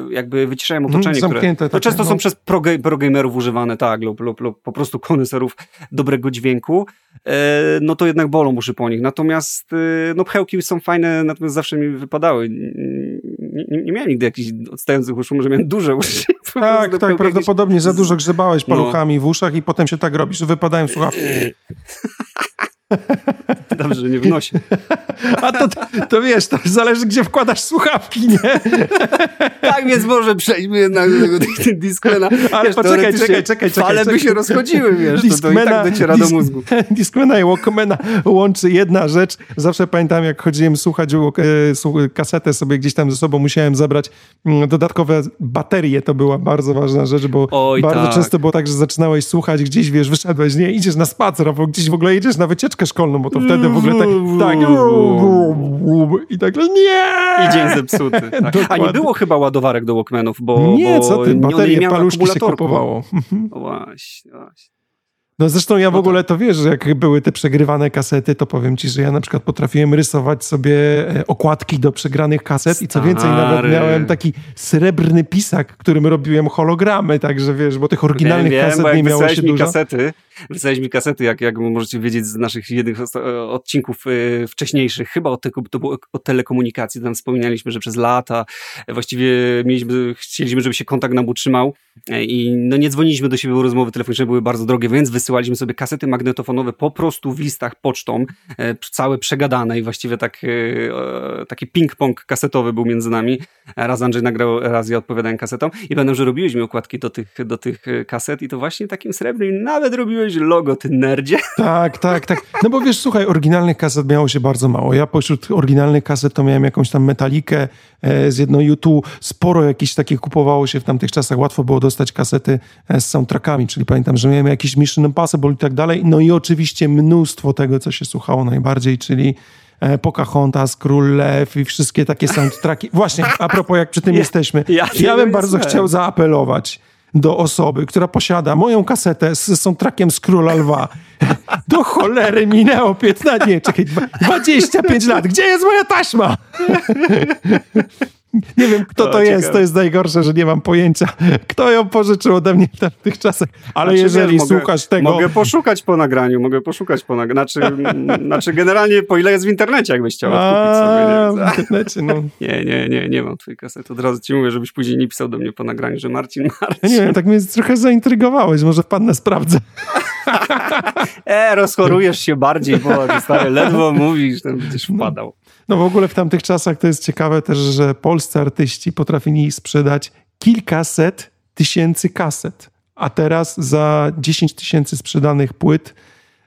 jakby wyciszają mhm, otoczenie, mm, które to często no. są przez progamerów używane, tak, lub, lub, lub po prostu koneserów dobrego dźwięku, e, no to jednak bolą uszy po nich. Natomiast e, no pchełki są fajne, natomiast zawsze mi wypadały. Nie, nie miałem nigdy jakichś odstających uszu, może miałem duże uszy. Tak, tak, prawdopodobnie za dużo grzebałeś no. paluchami no. w uszach i potem się tak robisz, że wypadają słuchawki. Dobrze, że nie wnosi. A to, to wiesz, to zależy, gdzie wkładasz słuchawki, nie? tak, więc może przejdźmy jednak do tego Discmana. Ale wiesz, poczekaj, czekaj, czekaj, czekaj. Ale by się rozchodziły, wiesz, Discmana, to, to i tak dociera do mózgu. Discmana i Walkmana łączy jedna rzecz. Zawsze pamiętam, jak chodziłem słuchać e, kasetę sobie gdzieś tam ze sobą musiałem zabrać mm, dodatkowe baterie. To była bardzo ważna rzecz, bo Oj, bardzo tak. często było tak, że zaczynałeś słuchać gdzieś, wiesz, wyszedłeś, nie, idziesz na spacer, albo gdzieś w ogóle idziesz na wycieczkę książkę szkolną, bo to wtedy w ogóle tak, tak i tak, nie! I dzień zepsuty. Tak. A nie było chyba ładowarek do Walkmanów, bo Nie, bo co ty, baterie, paluszki się kupowało. No właśnie, właśnie. No zresztą ja w no ogóle to wiesz, że jak były te przegrywane kasety, to powiem ci, że ja na przykład potrafiłem rysować sobie e, okładki do przegranych kaset Stary. i co więcej, nawet miałem taki srebrny pisak, którym robiłem hologramy, także wiesz, bo tych oryginalnych wiem, kaset wiem, nie miało się dużo. kasety, wysłałeś mi kasety, jak, jak możecie wiedzieć z naszych jednych odcinków e, wcześniejszych, chyba o, te, to było o telekomunikacji, tam wspominaliśmy, że przez lata właściwie mieliśmy, chcieliśmy, żeby się kontakt nam utrzymał e, i no nie dzwoniliśmy do siebie, bo rozmowy telefoniczne były bardzo drogie, więc wysyłaliśmy sobie kasety magnetofonowe po prostu w listach pocztą, e, całe przegadane i właściwie tak, taki ping-pong kasetowy był między nami. Raz Andrzej nagrał, raz ja odpowiadałem kasetą i będę, że robiłyśmy okładki do tych, do tych kaset i to właśnie takim srebrnym nawet robiłeś logo, ty nerdzie. Tak, tak, tak. No bo wiesz, słuchaj, oryginalnych kaset miało się bardzo mało. Ja pośród oryginalnych kaset to miałem jakąś tam metalikę e, z jedną YouTube. Sporo jakichś takich kupowało się w tamtych czasach. Łatwo było dostać kasety e, z soundtrackami, czyli pamiętam, że miałem jakiś Mission Impossible i tak dalej. No i oczywiście mnóstwo tego, co się słuchało najbardziej, czyli e, Pocahontas, Król Lew i wszystkie takie soundtracki. Właśnie, a propos, jak przy tym ja, jesteśmy. Ja, ja bym bardzo chciał zaapelować do osoby, która posiada moją kasetę z soundtrackiem z Króla Lwa. Do cholery minęło 15, nie, czekaj, 25 lat. Gdzie jest moja taśma? Nie wiem, kto to jest, to jest najgorsze, że nie mam pojęcia, kto ją pożyczył ode mnie w tamtych czasach, ale znaczy, jeżeli wiesz, słuchasz mogę, tego... Mogę poszukać po nagraniu, mogę poszukać po nagraniu, znaczy, znaczy generalnie po ile jest w internecie, jakbyś chciał kupić sobie. Nie, w internecie, no. Nie, nie, nie, nie mam twojej kasety, od razu ci mówię, żebyś później nie pisał do mnie po nagraniu, że Marcin, Marcin. nie wiem, tak mnie trochę zaintrygowałeś, może wpadnę, sprawdzę. e, rozchorujesz się bardziej, bo stary, ledwo mówisz, to będziesz wpadał. No w ogóle w tamtych czasach to jest ciekawe też, że polscy artyści potrafili sprzedać kilkaset tysięcy kaset, a teraz za 10 tysięcy sprzedanych płyt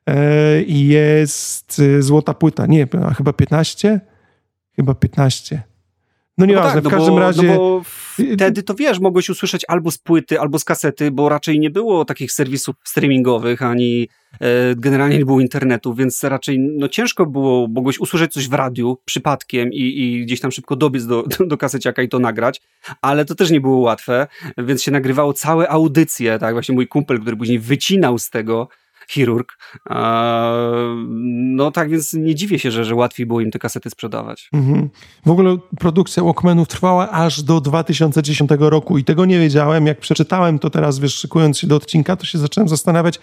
e, jest e, złota płyta. Nie, chyba 15? Chyba 15. No nieważne, no tak, no w każdym bo, razie... No bo wtedy to wiesz, mogłeś usłyszeć albo z płyty, albo z kasety, bo raczej nie było takich serwisów streamingowych, ani e, generalnie nie było internetu, więc raczej no ciężko było, mogłeś usłyszeć coś w radiu przypadkiem i, i gdzieś tam szybko dobiec do, do, do kaseciaka i to nagrać, ale to też nie było łatwe, więc się nagrywało całe audycje, tak, właśnie mój kumpel, który później wycinał z tego chirurg. No tak więc nie dziwię się, że, że łatwiej było im te kasety sprzedawać. Mhm. W ogóle produkcja Walkmanów trwała aż do 2010 roku i tego nie wiedziałem. Jak przeczytałem to teraz, wiesz, szykując się do odcinka, to się zacząłem zastanawiać,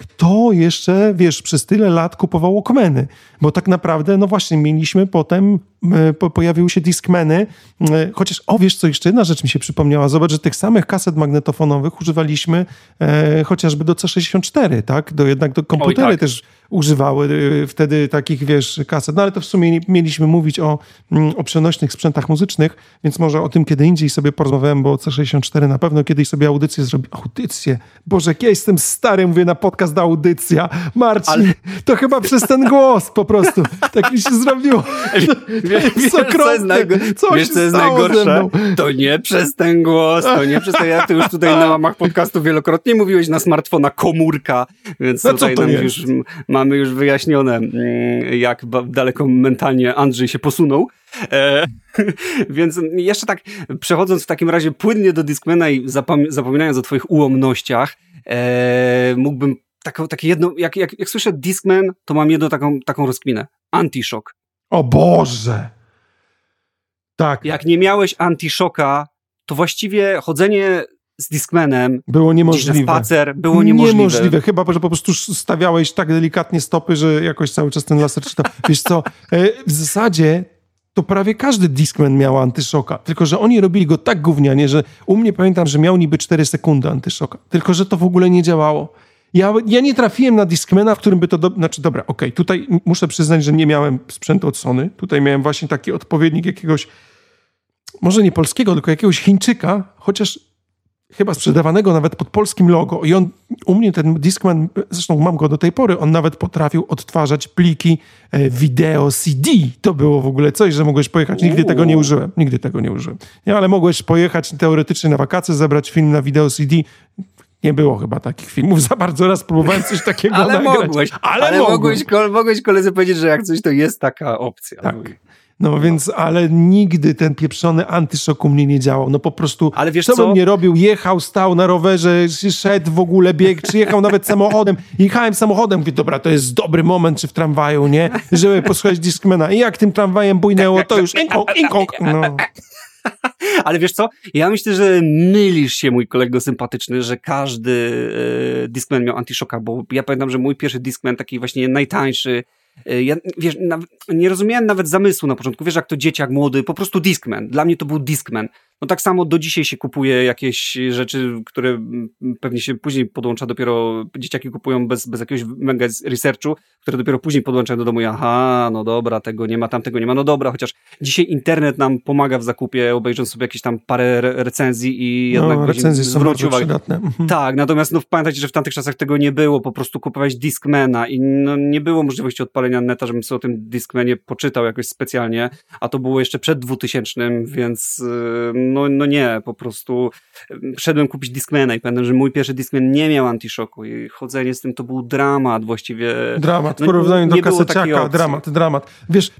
kto jeszcze, wiesz, przez tyle lat kupował Walkmany? Bo tak naprawdę, no właśnie, mieliśmy potem, e, po, pojawiły się Discmany, e, chociaż, o wiesz co, jeszcze jedna rzecz mi się przypomniała, zobacz, że tych samych kaset magnetofonowych używaliśmy e, chociażby do C64, tak? Do, jednak do komputery Oj, tak. też używały y, wtedy takich, wiesz, kaset. No ale to w sumie mieliśmy mówić o, mm, o przenośnych sprzętach muzycznych, więc może o tym kiedy indziej sobie porozmawiałem, bo C64 na pewno kiedyś sobie audycję zrobi. Audycję? Boże, jak ja jestem stary, mówię na podcast do audycja. Marcin, ale... to chyba przez ten głos po prostu. Tak mi się zrobiło. Wiesz, co jest, co wiesz, co jest najgorsze? To nie przez ten głos, to nie przez ten... Ja ty już tutaj na łamach podcastu wielokrotnie mówiłeś na smartfona komórka, więc no tutaj nam jest? już ma mamy już wyjaśnione, mm, jak daleko mentalnie Andrzej się posunął. E, więc jeszcze tak, przechodząc w takim razie płynnie do Discmana i zapom zapominając o twoich ułomnościach, e, mógłbym taką, takie jedno, jak, jak, jak słyszę Discman, to mam jedną taką, taką rozkminę. Antishock. O Boże! Tak. Jak nie miałeś antiszoka, to właściwie chodzenie z Discmanem. Było niemożliwe. Na spacer, było niemożliwe. Niemożliwe, chyba, że po prostu stawiałeś tak delikatnie stopy, że jakoś cały czas ten laser czytał. Wiesz co, e, w zasadzie to prawie każdy Discman miał antyszoka, tylko że oni robili go tak gównianie, że u mnie pamiętam, że miał niby 4 sekundy antyszoka, tylko że to w ogóle nie działało. Ja, ja nie trafiłem na Discmana, w którym by to... Do... Znaczy, dobra, okej, okay, tutaj muszę przyznać, że nie miałem sprzętu od Sony. Tutaj miałem właśnie taki odpowiednik jakiegoś, może nie polskiego, tylko jakiegoś Chińczyka, chociaż chyba sprzedawanego nawet pod polskim logo. I on, u mnie ten Discman, zresztą mam go do tej pory, on nawet potrafił odtwarzać pliki e, wideo CD. To było w ogóle coś, że mogłeś pojechać. Nigdy tego nie użyłem. Nigdy tego nie użyłem. Nie, ale mogłeś pojechać teoretycznie na wakacje, zebrać film na wideo CD. Nie było chyba takich filmów za bardzo. Raz próbowałem coś takiego ale nagrać. Mogłeś, ale, ale mogłeś, mogłeś koledze powiedzieć, że jak coś to jest taka opcja. Tak. No więc, ale nigdy ten pieprzony antyszok u mnie nie działał. No po prostu, ale wiesz co, co bym nie robił? Jechał, stał na rowerze, szedł w ogóle bieg, czy jechał nawet samochodem. Jechałem samochodem, mówię, dobra, to jest dobry moment, czy w tramwaju, nie? Żeby posłuchać Discmana. I jak tym tramwajem bujnęło, to już inkok, inkok. No. Ale wiesz co? Ja myślę, że mylisz się, mój kolego sympatyczny, że każdy e, Discman miał antiszoka, bo ja pamiętam, że mój pierwszy Discman, taki właśnie najtańszy, ja, wiesz, nie rozumiałem nawet zamysłu na początku. Wiesz, jak to dzieciak młody, po prostu Discman. Dla mnie to był Discman. No tak samo do dzisiaj się kupuje jakieś rzeczy, które pewnie się później podłącza dopiero, dzieciaki kupują bez, bez jakiegoś mega researchu, które dopiero później podłączają do domu. Aha, no dobra, tego nie ma, tamtego nie ma, no dobra, chociaż dzisiaj internet nam pomaga w zakupie, obejrząc sobie jakieś tam parę recenzji i no, jednak no, recenzje są zwrócił uwagę. Przydatne. Mhm. Tak, natomiast no pamiętajcie, że w tamtych czasach tego nie było, po prostu kupowałeś Discmana i no, nie było możliwości odpalenia neta, żebym sobie o tym Discmanie poczytał jakoś specjalnie, a to było jeszcze przed 2000, więc yy, no, no nie, po prostu szedłem kupić Discmana i pamiętam, że mój pierwszy Discman nie miał antiszoku i chodzenie z tym to był dramat właściwie. Dramat, w no, porównaniu do kaseciaka, dramat, dramat. Wiesz,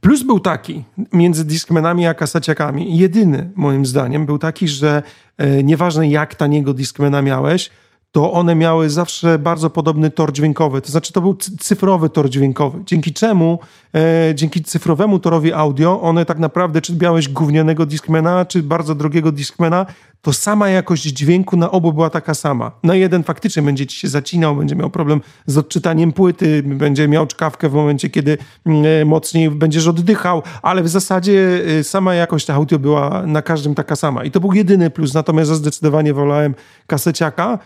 Plus był taki między Discmanami a kaseciakami, jedyny moim zdaniem, był taki, że e, nieważne jak taniego Discmana miałeś, to one miały zawsze bardzo podobny tor dźwiękowy. To znaczy, to był cyfrowy tor dźwiękowy, dzięki czemu, e, dzięki cyfrowemu torowi audio, one tak naprawdę, czy miałeś gównianego Discmana, czy bardzo drogiego Discmana, to sama jakość dźwięku na obu była taka sama. Na jeden faktycznie będzie ci się zacinał, będzie miał problem z odczytaniem płyty, będzie miał czkawkę w momencie, kiedy mm, e, mocniej będziesz oddychał, ale w zasadzie e, sama jakość audio była na każdym taka sama. I to był jedyny plus, natomiast ja zdecydowanie wolałem kaseciaka,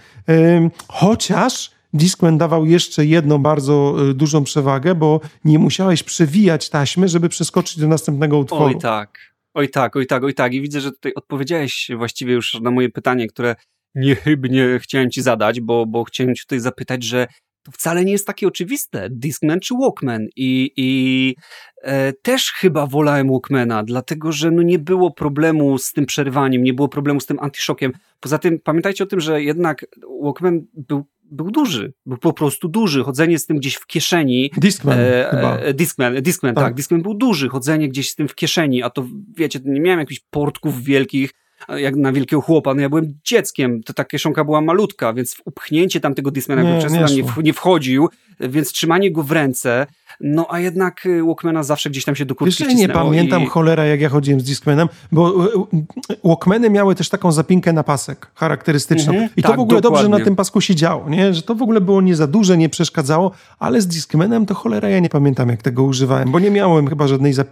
chociaż Discman dawał jeszcze jedną bardzo e, dużą przewagę, bo nie musiałeś przewijać taśmy, żeby przeskoczyć do następnego utworu. Oj tak. Oj tak, oj tak, oj tak. I widzę, że tutaj odpowiedziałeś właściwie już na moje pytanie, które niechybnie chciałem ci zadać, bo, bo chciałem ci tutaj zapytać, że to wcale nie jest takie oczywiste. Discman czy Walkman i, i e, też chyba wolałem Walkmana, dlatego że no nie było problemu z tym przerywaniem, nie było problemu z tym antiszokiem. Poza tym pamiętajcie o tym, że jednak Walkman był był duży, był po prostu duży. Chodzenie z tym gdzieś w kieszeni. Discman e, chyba. E, Discman, Discman tak. tak. Discman był duży. Chodzenie gdzieś z tym w kieszeni, a to wiecie, nie miałem jakichś portków wielkich, jak na wielkiego chłopa. No ja byłem dzieckiem, to ta kieszonka była malutka, więc upchnięcie tam tego Discmana nie, nie, nie wchodził, więc trzymanie go w ręce, no a jednak y, Walkmana zawsze gdzieś tam się do kurtki Wiesz, nie pamiętam i... cholera jak ja chodziłem z Discmanem, bo y, y, Walkmany miały też taką zapinkę na pasek charakterystyczną. Mhm, I to tak, w ogóle dokładnie. dobrze na tym pasku się działo, nie? że to w ogóle było nie za duże, nie przeszkadzało, ale z Discmanem to cholera ja nie pamiętam jak tego używałem, bo nie miałem chyba żadnej zapięcia.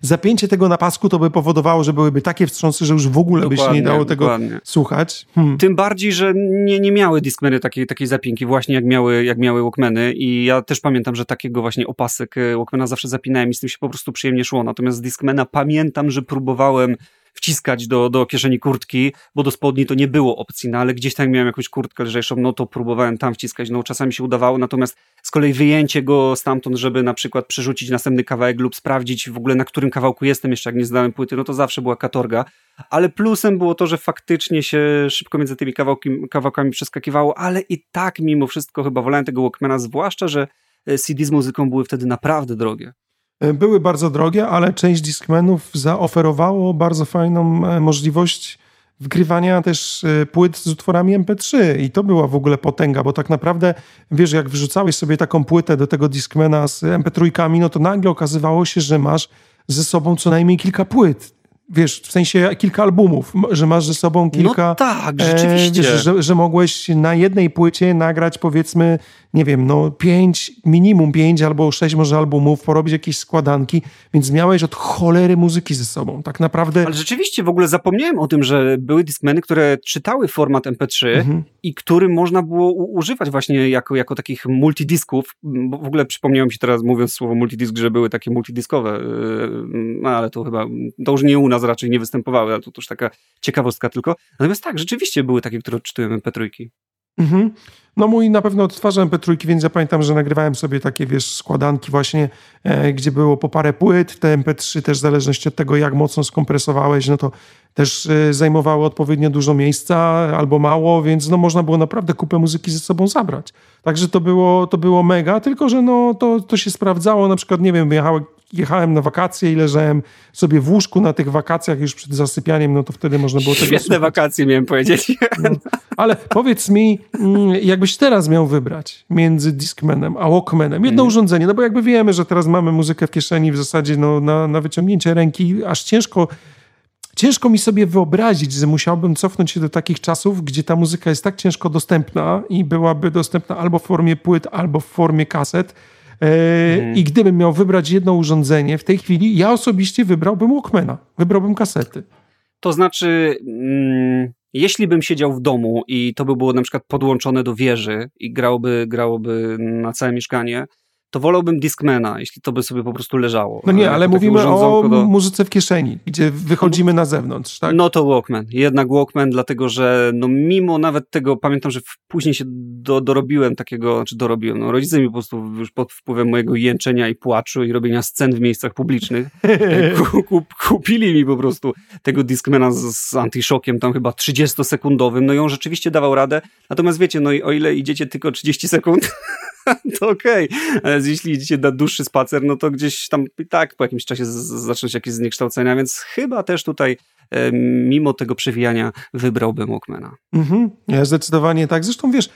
Zapięcie tego na pasku to by powodowało, że byłyby takie wstrząsy, że już w ogóle dokładnie, by się nie dało tego dokładnie. słuchać. Hmm. Tym bardziej, że nie, nie miały Discmany takiej, takiej zapinki właśnie jak miały, jak miały Walkmany i ja też pamiętam, że takiego właśnie opasek e, Walkmana zawsze zapinałem i z tym się po prostu przyjemnie szło. Natomiast z Discmana pamiętam, że próbowałem wciskać do, do kieszeni kurtki, bo do spodni to nie było opcji, no ale gdzieś tam miałem jakąś kurtkę lżejszą, no to próbowałem tam wciskać, no czasami się udawało, natomiast z kolei wyjęcie go stamtąd, żeby na przykład przerzucić następny kawałek lub sprawdzić w ogóle na którym kawałku jestem jeszcze jak nie zdałem płyty, no to zawsze była katorga, ale plusem było to, że faktycznie się szybko między tymi kawałki, kawałkami przeskakiwało, ale i tak mimo wszystko chyba wolałem tego Walkmana, zwłaszcza, że CD z muzyką były wtedy naprawdę drogie. E, były bardzo drogie, ale część Discmanów zaoferowało bardzo fajną e, możliwość wgrywania też płyt z utworami MP3 i to była w ogóle potęga, bo tak naprawdę, wiesz, jak wrzucałeś sobie taką płytę do tego Discmana z MP3, no to nagle okazywało się, że masz ze sobą co najmniej kilka płyt wiesz, w sensie kilka albumów, że masz ze sobą kilka... No tak, rzeczywiście. E, wiesz, że, że mogłeś na jednej płycie nagrać powiedzmy nie wiem, no pięć, minimum pięć albo sześć może albumów, porobić jakieś składanki, więc miałeś od cholery muzyki ze sobą, tak naprawdę. Ale rzeczywiście w ogóle zapomniałem o tym, że były Discmany, które czytały format MP3 mhm. i który można było używać właśnie jako, jako takich multidisków, bo w ogóle przypomniałem się teraz mówiąc słowo multidisk, że były takie multidiskowe, yy, no ale to chyba, to już nie u nas raczej nie występowały, ale to już taka ciekawostka tylko. Natomiast tak, rzeczywiście były takie, które odczytują MP3. Mhm. No mój na pewno odtwarza MP3, więc ja pamiętam, że nagrywałem sobie takie, wiesz, składanki właśnie, e, gdzie było po parę płyt. Te MP3 też w zależności od tego, jak mocno skompresowałeś, no to też e, zajmowały odpowiednio dużo miejsca albo mało, więc no można było naprawdę kupę muzyki ze sobą zabrać. Także to było, to było mega, tylko że no to, to się sprawdzało, na przykład, nie wiem, jechałem, jechałem na wakacje i leżałem sobie w łóżku na tych wakacjach już przed zasypianiem, no to wtedy można było tego Świetne wakacje miałem powiedzieć. No, ale powiedz mi, mm, jakbyś teraz miał wybrać między Discmanem a Walkmanem, jedno mm. urządzenie, no bo jakby wiemy, że teraz mamy muzykę w kieszeni w zasadzie no, na, na wyciągnięcie ręki, aż ciężko Ciężko mi sobie wyobrazić, że musiałbym cofnąć się do takich czasów, gdzie ta muzyka jest tak ciężko dostępna i byłaby dostępna albo w formie płyt, albo w formie kaset. Mm. I gdybym miał wybrać jedno urządzenie w tej chwili, ja osobiście wybrałbym Walkmana, wybrałbym kasety. To znaczy, mm, jeśli bym siedział w domu i to by było na przykład podłączone do wieży i grałoby, grałoby na całe mieszkanie, to wolałbym Discmana, jeśli to by sobie po prostu leżało. No nie, ale mówimy o do... muzyce w kieszeni, gdzie wychodzimy na zewnątrz, tak? No to Walkman, jednak Walkman, dlatego że no mimo nawet tego, pamiętam, że później się do, dorobiłem takiego, znaczy dorobiłem, no rodzice mi po prostu już pod wpływem mojego jęczenia i płaczu i robienia scen w miejscach publicznych kupili mi po prostu tego Discmana z, z antiszokiem, tam chyba 30-sekundowym, no i on rzeczywiście dawał radę, natomiast wiecie, no i o ile idziecie tylko 30 sekund, to okej. Okay. Ale jeśli idziecie na dłuższy spacer, no to gdzieś tam i tak po jakimś czasie zaczną się jakieś zniekształcenia, więc chyba też tutaj e, mimo tego przewijania wybrałbym Walkmana. Mhm. Ja zdecydowanie tak. Zresztą wiesz,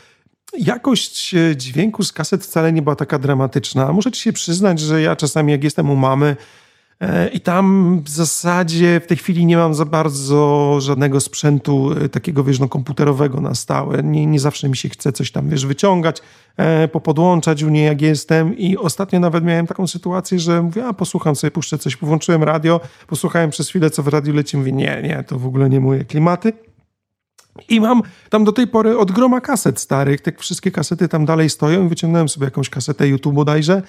jakość e, dźwięku z kaset wcale nie była taka dramatyczna. Muszę ci się przyznać, że ja czasami jak jestem u mamy, I tam w zasadzie w tej chwili nie mam za bardzo żadnego sprzętu e, takiego, wiesz, no, komputerowego na stałe. Nie, nie zawsze mi się chce coś tam, wiesz, wyciągać, e, popodłączać u niej jak jestem. I ostatnio nawet miałem taką sytuację, że mówię, a posłucham sobie, puszczę coś, włączyłem radio, posłuchałem przez chwilę, co w radiu leci, mówię, nie, nie, to w ogóle nie moje klimaty. I mam tam do tej pory od groma kaset starych, te wszystkie kasety tam dalej stoją i wyciągnąłem sobie jakąś kasetę YouTube bodajże,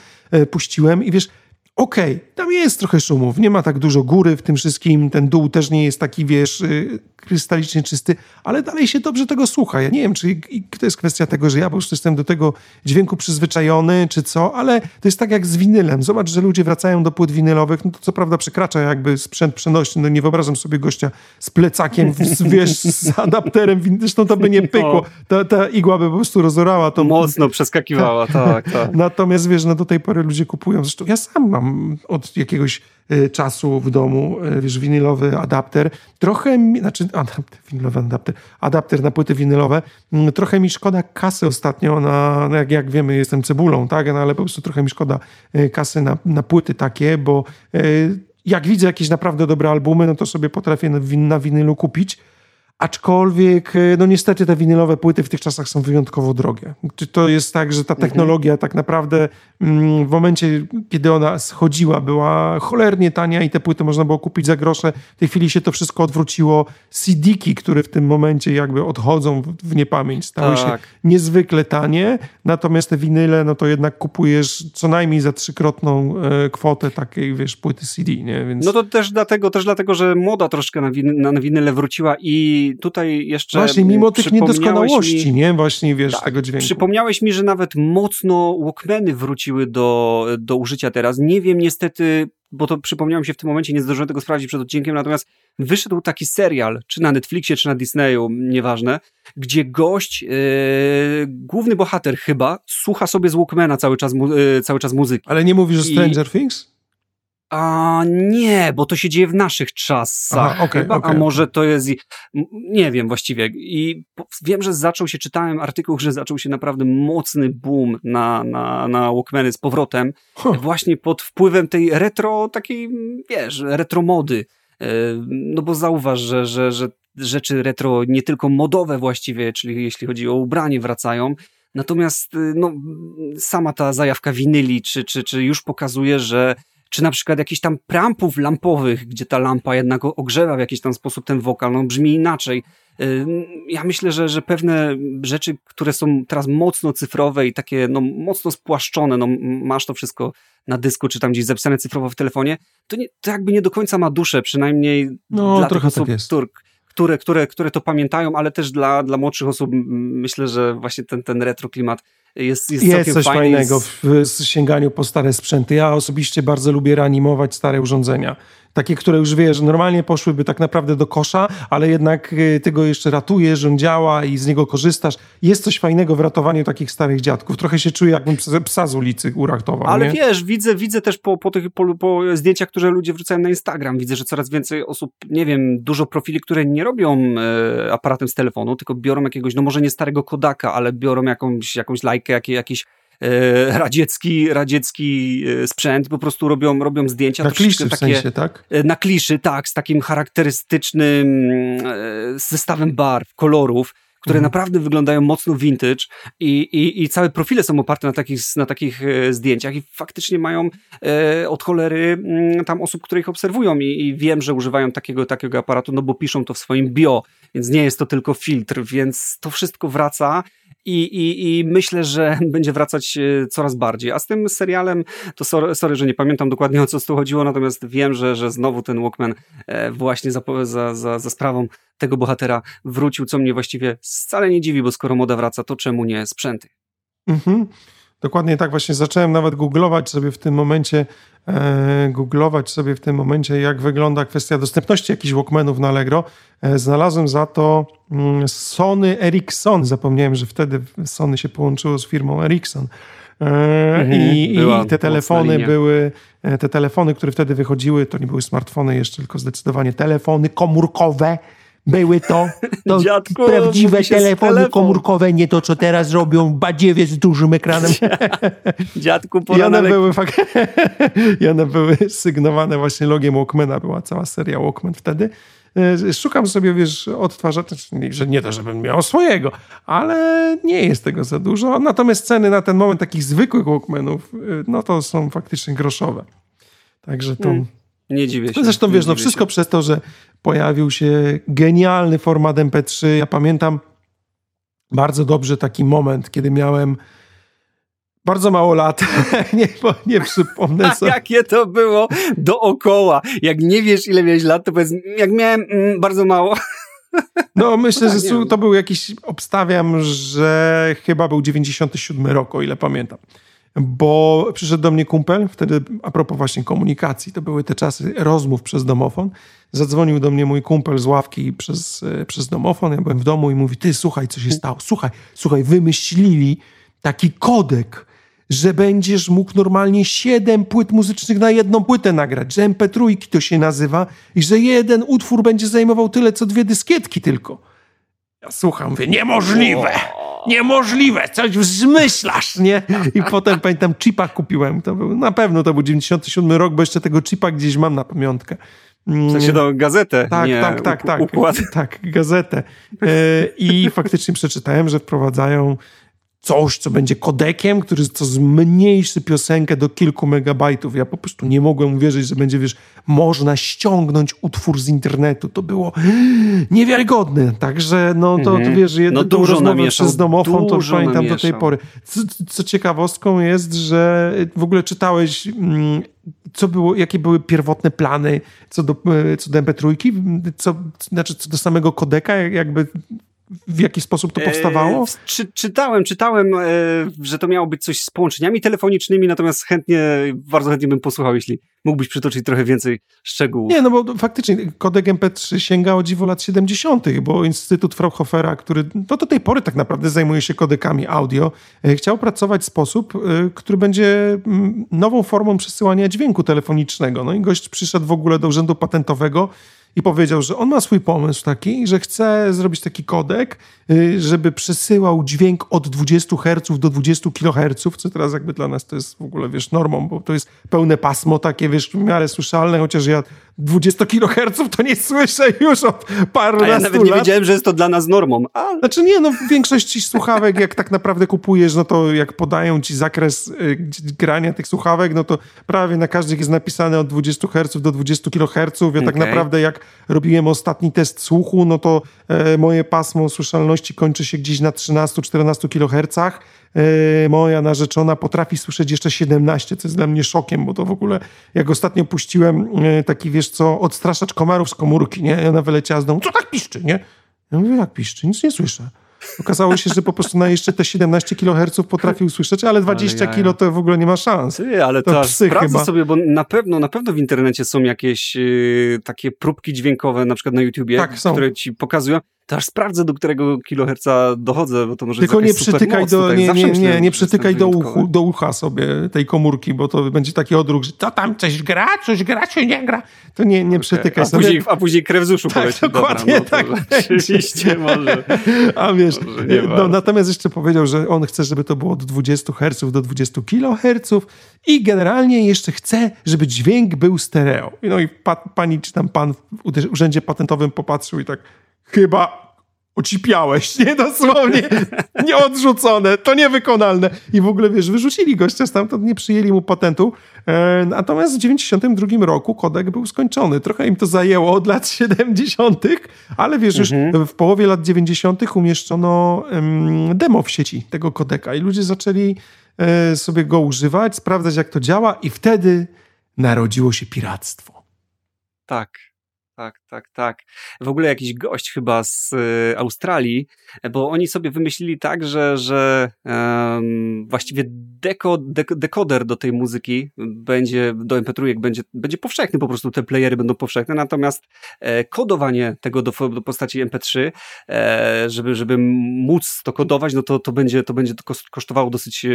puściłem i wiesz, okej, okay, tam jest trochę szumów, nie ma tak dużo góry w tym wszystkim, ten dół też nie jest taki, wiesz, y, krystalicznie czysty, ale dalej się dobrze tego słucha. Ja nie wiem, czy to jest kwestia tego, że ja po prostu jestem do tego dźwięku przyzwyczajony, czy co, ale to jest tak jak z winylem. Zobacz, że ludzie wracają do płyt winylowych, no to co prawda przekracza jakby sprzęt przenośny, no nie wyobrażam sobie gościa z plecakiem, z, wiesz, z adapterem, zresztą to by nie no. pykło. Ta, ta igła by po prostu rozorała to. Mocno przeskakiwała, tak, tak. Natomiast wiesz, no do tej pory ludzie kupują, zresztą ja sam mam od jakiegoś Y, czasu w domu, y, wiesz, winylowy adapter. Trochę, mi, znaczy adapter, winylowy adapter, adapter na płyty winylowe. Mm, trochę mi szkoda kasy ostatnio na, jak, jak wiemy, jestem cebulą, tak, no, ale po prostu trochę mi szkoda y, kasy na, na płyty takie, bo jak widzę jakieś naprawdę dobre albumy, no to sobie potrafię na, na winylu kupić Aczkolwiek, e, no niestety te winylowe płyty w tych czasach są wyjątkowo drogie. Czy to jest tak, że ta mhm. technologia mhm. tak naprawdę mm, w momencie, kiedy ona schodziła, była cholernie tania i te płyty można było kupić za grosze. W tej chwili się to wszystko odwróciło. CD-ki, które w tym momencie jakby odchodzą w niepamięć, stały tak. się niezwykle tanie. Natomiast te winyle, no to jednak kupujesz co najmniej za trzykrotną e, kwotę takiej, wiesz, płyty CD, nie? Więc... No to też dlatego, też dlatego, że moda troszkę na, win na winyle wróciła i tutaj jeszcze. Właśnie, mimo tych niedoskonałości, mi, nie? Właśnie wiesz, tak, tego dźwięku. Przypomniałeś mi, że nawet mocno Walkmany wróciły do, do użycia teraz. Nie wiem niestety, bo to przypomniałem się w tym momencie, nie zdążyłem tego sprawdzić przed odcinkiem, natomiast wyszedł taki serial, czy na Netflixie, czy na Disneyu, nieważne, gdzie gość, yy, główny bohater chyba, słucha sobie z Walkmana cały czas, yy, cały czas muzyki. Ale nie mówisz o Stranger I... Things? A nie, bo to się dzieje w naszych czasach Aha, okay, chyba, okay. a może to jest, nie wiem właściwie. I wiem, że zaczął się, czytałem artykuł, że zaczął się naprawdę mocny boom na, na, na Walkmany z powrotem, huh. właśnie pod wpływem tej retro, takiej, wiesz, retro mody. E, no bo zauważ, że, że, że rzeczy retro nie tylko modowe właściwie, czyli jeśli chodzi o ubranie wracają, Natomiast no, sama ta zajawka winyli, czy, czy, czy już pokazuje, że czy na przykład jakichś tam prampów lampowych, gdzie ta lampa jednak ogrzewa w jakiś tam sposób ten wokal, no brzmi inaczej. Ja myślę, że, że pewne rzeczy, które są teraz mocno cyfrowe i takie no, mocno spłaszczone, no masz to wszystko na dysku, czy tam gdzieś zapisane cyfrowo w telefonie, to, nie, to jakby nie do końca ma duszę, przynajmniej no, dla trochę tych osób, tak jest. które, które, które to pamiętają, ale też dla, dla młodszych osób myślę, że właśnie ten, ten retro klimat jest, jest, jest coś fajny, fajnego w, w sięganiu po stare sprzęty. Ja osobiście bardzo lubię reanimować stare urządzenia takie, które już wiesz, normalnie poszłyby tak naprawdę do kosza, ale jednak y, ty go jeszcze ratujesz, on działa i z niego korzystasz. Jest coś fajnego w ratowaniu takich starych dziadków. Trochę się czuję, jakbym psa z ulicy uratował. Ale nie? wiesz, widzę, widzę też po, po tych po, po zdjęciach, które ludzie wrzucają na Instagram, widzę, że coraz więcej osób, nie wiem, dużo profili, które nie robią e, aparatem z telefonu, tylko biorą jakiegoś, no może nie starego Kodaka, ale biorą jakąś, jakąś lajkę, jakie, jakiś radziecki, radziecki e, sprzęt, po prostu robią, robią zdjęcia. Na kliszy takie, w sensie, tak? E, na kliszy, tak, z takim charakterystycznym zestawem barw, kolorów które mhm. naprawdę wyglądają mocno vintage i, i, i całe profile są oparte na takich, na takich zdjęciach i faktycznie mają e, od cholery m, mm, tam osób, które ich obserwują i, i, wiem, że używają takiego, takiego aparatu, no bo piszą to w swoim bio, więc nie jest to tylko filtr, więc to wszystko wraca i, i, i myślę, że będzie wracać e, coraz bardziej. A z tym serialem, to sorry, sorry, że nie pamiętam dokładnie o co z tu chodziło, natomiast wiem, że, że znowu ten Walkman e, właśnie za, za, za, za sprawą tego bohatera wrócił, co mnie właściwie wcale nie dziwi, bo skoro moda wraca, to czemu nie sprzęty? Mhm. Dokładnie tak, właśnie zacząłem nawet googlować sobie w tym momencie, e, googlować sobie w tym momencie, jak wygląda kwestia dostępności jakichś Walkmanów na Allegro. E, znalazłem za to mm, Sony Ericsson. Zapomniałem, że wtedy Sony się połączyło z firmą Ericsson. E, mhm, I, I, te telefony były, e, te telefony, które wtedy wychodziły, to nie były smartfony jeszcze, tylko zdecydowanie telefony komórkowe były to, to Dziadku, prawdziwe telefony telefon. komórkowe, nie to, co teraz robią badziewie z dużym ekranem. Dziadku, pora I one, były, I one były sygnowane właśnie logiem Walkmana, była cała seria Walkman wtedy. E, szukam sobie, wiesz, odtwarzacza, że nie to, żebym miał swojego, ale nie jest tego za dużo. Natomiast ceny na ten moment takich zwykłych Walkmanów, e, no to są faktycznie groszowe. Także to... Hmm. Nie dziwię się. Zresztą wiesz, no wszystko się. przez to, że pojawił się genialny format MP3. Ja pamiętam bardzo dobrze taki moment, kiedy miałem bardzo mało lat. nie, nie przypomnę sobie. Jakie to było dookoła. Jak nie wiesz, ile miałeś lat, to powiedz, jak miałem mm, bardzo mało. No myślę, tak, że to był jakiś, obstawiam, że chyba był 97 rok, o ile pamiętam. Bo przyszedł do mnie kumpel, wtedy a propos właśnie komunikacji, to były te czasy rozmów przez domofon. Zadzwonił do mnie mój kumpel z ławki przez, e, przez domofon, ja byłem w domu i mówi, ty słuchaj, co się stało, słuchaj, słuchaj, wymyślili taki kodek, że będziesz mógł normalnie siedem płyt muzycznych na jedną płytę nagrać, że MP3 to się nazywa i że jeden utwór będzie zajmował tyle, co dwie dyskietki tylko. Ja słucham, mówię, niemożliwe! Niemożliwe, coś zmyślasz, nie? I potem pamiętam, chipa kupiłem. To był, na pewno to był 97 rok, bo jeszcze tego chipa gdzieś mam na pamiątkę. W sensie gazetę, tak, nie tak, tak, tak, układ. tak, gazetę. E, I faktycznie przeczytałem, że wprowadzają coś, co będzie kodekiem, który co zmniejszy piosenkę do kilku megabajtów. Ja po prostu nie mogłem uwierzyć, że będzie, wiesz, można ściągnąć utwór z internetu. To było niewiarygodne. Także, no to, mhm. wiesz, jedno, no, dużo przez domofon, to pamiętam namieszał. do tej pory. Co, co, ciekawostką jest, że w ogóle czytałeś, mm, co było, jakie były pierwotne plany co do, co do MP3, co, znaczy co do samego kodeka, jakby w jaki sposób to powstawało? E, czy, czytałem, czytałem, e, że to miało być coś z połączeniami telefonicznymi, natomiast chętnie, bardzo chętnie bym posłuchał, jeśli mógłbyś przytoczyć trochę więcej szczegółów. Nie, no bo faktycznie kodek MP3 sięga o dziwo lat 70., bo Instytut Fraunhofera, który no do tej pory tak naprawdę zajmuje się kodekami audio, e, chciał pracować w sposób, e, który będzie mm, nową formą przesyłania dźwięku telefonicznego. No i gość przyszedł w ogóle do urzędu patentowego i powiedział, że on ma swój pomysł taki, że chce zrobić taki kodek, y, żeby przesyłał dźwięk od 20 Hz do 20 kHz, co teraz jakby dla nas to jest w ogóle, wiesz, normą, bo to jest pełne pasmo takie, wiesz, w miarę słyszalne, chociaż ja 20 kHz to nie słyszę już od paru lat. ja nawet nie wiedziałem, że jest to dla nas normą. Ale... Znaczy nie, no w większości słuchawek, jak tak naprawdę kupujesz, no to jak podają ci zakres y, grania tych słuchawek, no to prawie na każdych jest napisane od 20 Hz do 20 kHz. Ja okay. tak naprawdę jak robiłem ostatni test słuchu, no to e, moje pasmo słyszalności kończy się gdzieś na 13-14 kHz. E, moja narzeczona potrafi słyszeć jeszcze 17, co jest dla mnie szokiem, bo to w ogóle, jak ostatnio puściłem e, taki, wiesz co, odstraszacz komarów z komórki, nie? Ona wyleciała z domu, co tak piszczy, nie? Ja mówię, jak piszczy? Nic nie słyszę. Okazało się, że po prostu na jeszcze te 17 kHz potrafił usłyszeć, ale 20 ale kilo to w ogóle nie ma szans. Ty, ale to, to psy chyba. sobie, bo na pewno, na pewno w internecie są jakieś yy, takie próbki dźwiękowe, na przykład na YouTubie, tak, które ci pokazują to aż sprawdzę, do którego kiloherca dochodzę, bo to może Tylko nie przytykaj do, tak, nie, nie, nie, nie przytykaj do, uchu, do ucha sobie tej komórki, bo to będzie taki odruch, że to tam coś gra, coś gra, czy nie gra. To nie, nie okay. przytykaj a sobie. Później, a później krew z uszu tak, poleci. Dokładnie Dobra, no tak. Oczywiście może. A wiesz, no, natomiast jeszcze powiedział, że on chce, żeby to było od 20 Hz do 20 kHz i generalnie jeszcze chce, żeby dźwięk był stereo. No i pa, pani czy tam pan w urzędzie patentowym popatrzył i tak chyba ocipiałeś, nie? Dosłownie nieodrzucone, to niewykonalne. I w ogóle, wiesz, wyrzucili gościa stamtąd, nie przyjęli mu patentu. E, natomiast w 92 roku kodek był skończony. Trochę im to zajęło od lat 70., ale wiesz, mhm. już w połowie lat 90. umieszczono demo w sieci tego kodeka i ludzie zaczęli e, sobie go używać, sprawdzać jak to działa i wtedy narodziło się piractwo. Tak, tak, tak, tak. W ogóle jakiś gość chyba z y, Australii, bo oni sobie wymyślili tak, że, że um, właściwie deko, dek, dekoder do tej muzyki będzie, do MP3 będzie, będzie powszechny, po prostu te playery będą powszechne, natomiast e, kodowanie tego do, do postaci MP3, e, żeby, żeby móc to kodować, no to, to będzie to będzie to kosztowało dosyć e,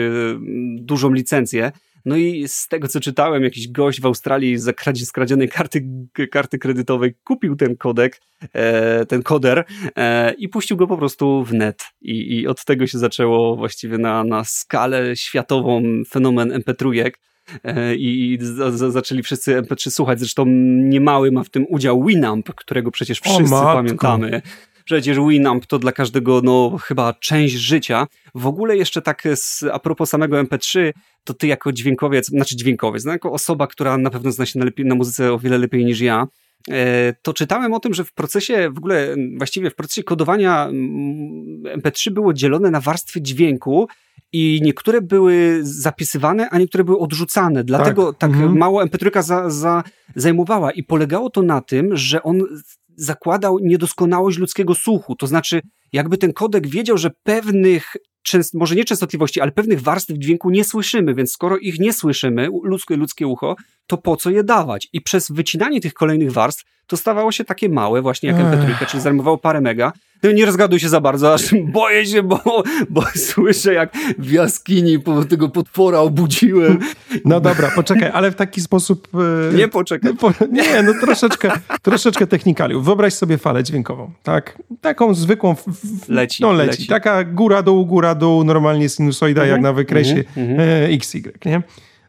dużą licencję. No i z tego, co czytałem, jakiś gość w Australii za skradzionej karty, karty kredytowej kupił ten kodek, e, ten koder e, i puścił go po prostu w net. I, I od tego się zaczęło właściwie na, na skalę światową fenomen MP3 e, i zaczęli wszyscy MP3 słuchać. Zresztą niemały ma w tym udział Winamp, którego przecież wszyscy pamiętamy. Przecież Winamp to dla każdego, no, chyba część życia. W ogóle jeszcze tak z, a propos samego MP3, to ty jako dźwiękowiec, znaczy dźwiękowiec, no, jako osoba, która na pewno zna się na, lepiej, na muzyce o wiele lepiej niż ja, to czytałem o tym, że w procesie, w ogóle właściwie w procesie kodowania MP3 było dzielone na warstwy dźwięku i niektóre były zapisywane, a niektóre były odrzucane. Dlatego tak, tak mhm. mało MP3 za, za, zajmowała i polegało to na tym, że on zakładał niedoskonałość ludzkiego słuchu. To znaczy, jakby ten kodek wiedział, że pewnych może nie częstotliwości, ale pewnych warstw dźwięku nie słyszymy, więc skoro ich nie słyszymy, ludzkie, ludzkie ucho, to po co je dawać? I przez wycinanie tych kolejnych warstw to stawało się takie małe, właśnie jak MP3, czyli zajmowało parę mega. No nie rozgaduj się za bardzo, aż boję się, bo, bo słyszę jak w jaskini po tego potwora obudziłem. No dobra, poczekaj, ale w taki sposób... E, nie poczekaj. Po, nie, no troszeczkę, troszeczkę technikaliów. Wyobraź sobie falę dźwiękową, tak? Taką zwykłą... W, leci, no leci. leci. Taka góra-dół, normalnie sinusoida, jak mhm, na wykresie mm -hmm. XY, nie?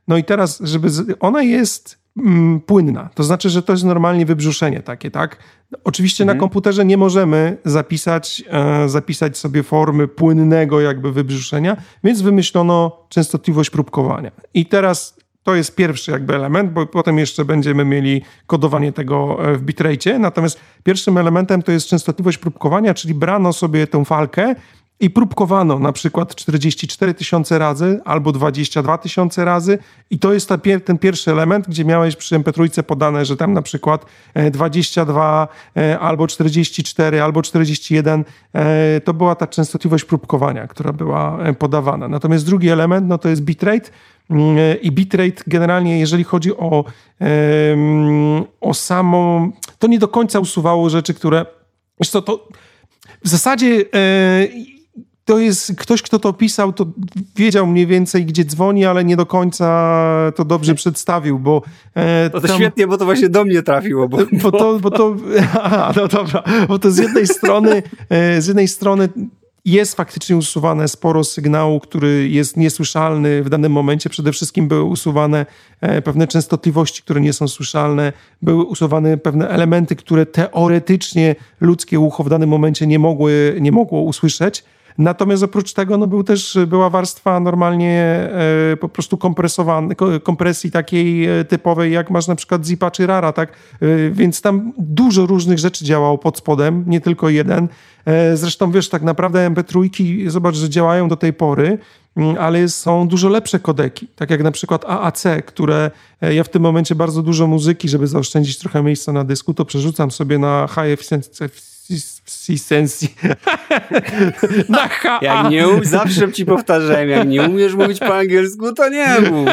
No i teraz, żeby... Z... Ona jest mm, płynna. To znaczy, że to jest normalnie wybrzuszenie takie, tak? Oczywiście mhm. na komputerze nie możemy zapisać, e, zapisać sobie formy płynnego jakby wybrzuszenia, więc wymyślono częstotliwość próbkowania. I teraz to jest pierwszy jakby element, bo potem jeszcze będziemy mieli kodowanie tego e, w bitrate. Natomiast pierwszym elementem to jest częstotliwość próbkowania, czyli brano sobie tę falkę i próbkowano na przykład 44 tysiące razy albo 22 tysiące razy. I to jest ten pierwszy element, gdzie miałeś przy MP3 podane, że tam na przykład 22 e, e, albo 44 albo 41 e, to była ta częstotliwość próbkowania, która była podawana. Natomiast drugi element no to jest bitrate. Mm, i bitrate generalnie jeżeli chodzi o, o samą, to nie do końca usuwało rzeczy, które to w zasadzie to jest ktoś, kto to pisał, to wiedział mniej więcej, gdzie dzwoni, ale nie do końca to dobrze przedstawił, bo... E, to, to tam, świetnie, bo to właśnie do mnie trafiło. Bo, bo to, bo to aha, no dobra, bo to z jednej strony, e, z jednej strony jest faktycznie usuwane sporo sygnału, który jest niesłyszalny w danym momencie. Przede wszystkim były usuwane e, pewne częstotliwości, które nie są słyszalne, były usuwane pewne elementy, które teoretycznie ludzkie ucho w danym momencie nie, mogły, nie mogło usłyszeć. Natomiast oprócz tego no, był też, była warstwa normalnie e, po prostu kompresowanej, kompresji takiej e, typowej, jak masz na przykład Zipa czy Rara, tak? E, więc tam dużo różnych rzeczy działało pod spodem, nie tylko jeden. Zresztą wiesz, tak naprawdę MP3, zobacz, że działają do tej pory, mm, ale są dużo lepsze kodeki, tak jak na przykład AAC, które ja w tym momencie bardzo dużo muzyki, żeby zaoszczędzić trochę miejsca na dysku, to przerzucam sobie na high efficiency sensji. Na HA. Jak nie um, zawsze ci powtarzałem, jak nie umiesz mówić po angielsku, to nie mów.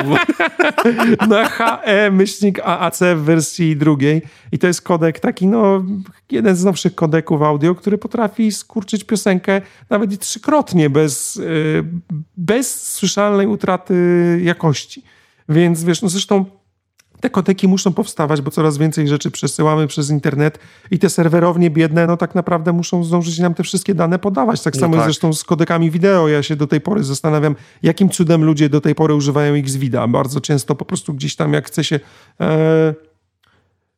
Na HE myślnik AAC w wersji drugiej. I to jest kodek taki, no, jeden z nowszych kodeków audio, który potrafi skurczyć piosenkę nawet i trzykrotnie bez, y, bez słyszalnej utraty jakości. Więc wiesz, no zresztą te kodeki muszą powstawać, bo coraz więcej rzeczy przesyłamy przez internet i te serwerownie biedne, no tak naprawdę muszą zdążyć nam te wszystkie dane podawać. Tak no samo tak. zresztą z kodekami wideo. Ja się do tej pory zastanawiam, jakim cudem ludzie do tej pory używają Xvida. Bardzo często po prostu gdzieś tam, jak chce się e,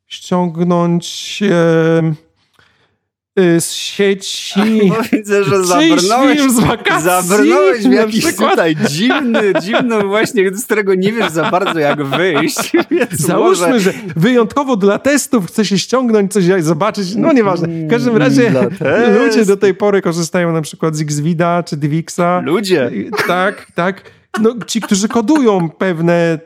ściągnąć... E, z sieci. Bo widzę, że zabrnąłeś, z wakacji, zabrnąłeś w jakiś tutaj dziwny, dziwny właśnie, z którego nie wiesz za bardzo jak wyjść. Załóżmy, może... że wyjątkowo dla testów chce się ściągnąć coś, zobaczyć, no nieważne. W każdym razie ludzie do tej pory korzystają na przykład z Xvida czy Divixa. Ludzie? Tak, tak. No, ci, którzy kodują pewne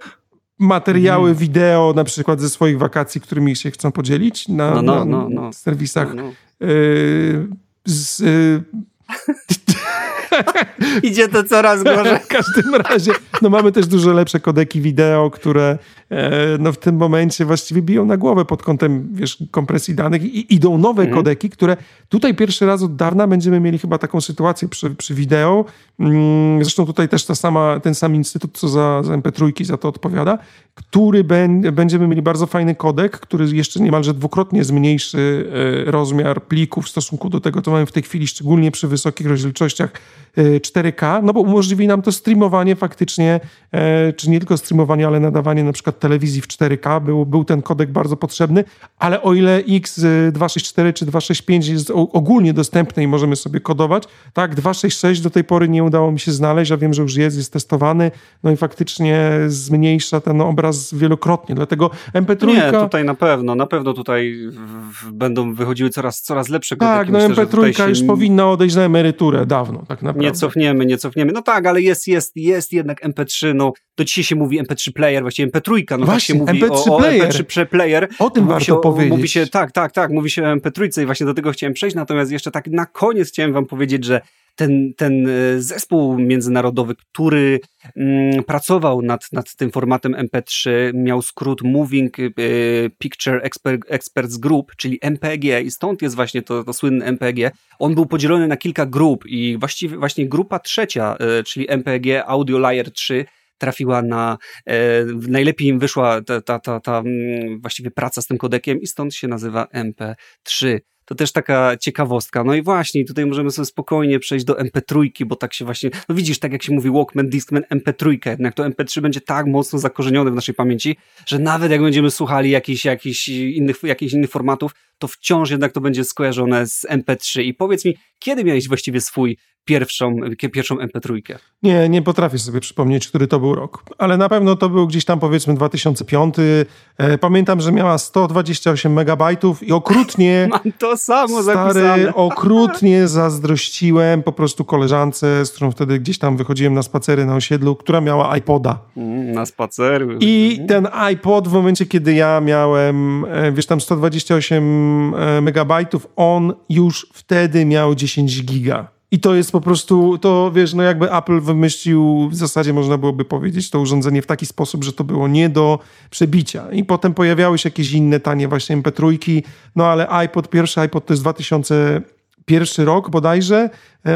materiały mm. wideo na przykład ze swoich wakacji, którymi się chcą podzielić na, no, no, no, no. serwisach no, no. Y, z, y, Idzie to coraz gorzej. w każdym razie, no mamy też dużo lepsze kodeki wideo, które e, no w tym momencie właściwie biją na głowę pod kątem, wiesz, kompresji danych i idą nowe mhm. kodeki, które tutaj pierwszy raz od dawna będziemy mieli chyba taką sytuację przy, przy wideo. Mm, zresztą tutaj też ta sama, ten sam instytut, co za, za MP3 za to odpowiada, który będziemy mieli bardzo fajny kodek, który jeszcze niemalże dwukrotnie zmniejszy e, rozmiar plików w stosunku do tego, co mamy w tej chwili, szczególnie przy wysokich rozdzielczościach 4K, e, no bo umożliwi nam to streamowanie faktycznie, e, czy nie tylko streamowanie, ale nadawanie na przykład telewizji w 4K. Był, był ten kodek bardzo potrzebny, ale o ile X264 czy 265 jest ogólnie dostępny i możemy sobie kodować, tak, 266 do tej pory nie udało mi się znaleźć, a wiem, że już jest, jest testowany, no i faktycznie zmniejsza ten obraz wielokrotnie, dlatego MP3... Nie, tutaj na pewno, na pewno tutaj będą wychodziły coraz, coraz lepsze kodeki. Tak, no Myślę, MP3 już powinna odejść na emeryturę dawno, tak naprawdę. Nie cofniemy, nie cofniemy. No tak, ale jest, jest, jest jednak MP3, no do dzisiaj się mówi MP3 player, właściwie MP3, no właśnie, tak się mówi MP3 o, player. o MP3 player. O tym mówi warto się, powiedzieć. Mówi się, tak, tak, tak, mówi się o MP3 i właśnie do tego chciałem przejść, natomiast jeszcze tak na koniec chciałem wam powiedzieć, że ten, ten e, zespół międzynarodowy, który mm, pracował nad, nad tym formatem MP3, miał skrót Moving y, Picture Expert, Experts Group, czyli MPG i stąd jest właśnie to, to słynne MPG. On był podzielony na kilka grup i właściwie właśnie grupa trzecia, y, czyli MPG Audio Layer 3 trafiła na, e, najlepiej im wyszła ta, ta, ta, ta mm, właściwie praca z tym kodekiem i stąd się nazywa MP3. To też taka ciekawostka. No i właśnie, tutaj możemy sobie spokojnie przejść do MP3, bo tak się właśnie, no widzisz, tak jak się mówi Walkman, Discman, MP3, jednak to MP3 będzie tak mocno zakorzenione w naszej pamięci, że nawet jak będziemy słuchali jakichś, jakichś, innych, jakichś innych formatów, to wciąż jednak to będzie skojarzone z MP3. I powiedz mi, kiedy miałeś właściwie swój pierwszą, pierwszą MP3? Nie, nie potrafię sobie przypomnieć, który to był rok, ale na pewno to był gdzieś tam powiedzmy 2005. E, pamiętam, że miała 128 megabajtów i okrutnie... Mam to samo stary, zapisane. okrutnie zazdrościłem po prostu koleżance, z którą wtedy gdzieś tam wychodziłem na spacery na osiedlu, która miała iPoda. Mm, Na spacer. I ten iPod w momencie, kiedy ja miałem, e, wiesz, tam 128 e, megabajtów, on już wtedy miał 10 giga. I to jest po prostu, to wiesz, no jakby Apple wymyślił, w zasadzie można byłoby powiedzieć, to urządzenie w taki sposób, że to było nie do przebicia. I potem pojawiały się jakieś inne tanie właśnie MP3, no ale iPod, pierwszy iPod to jest 2001 rok bodajże,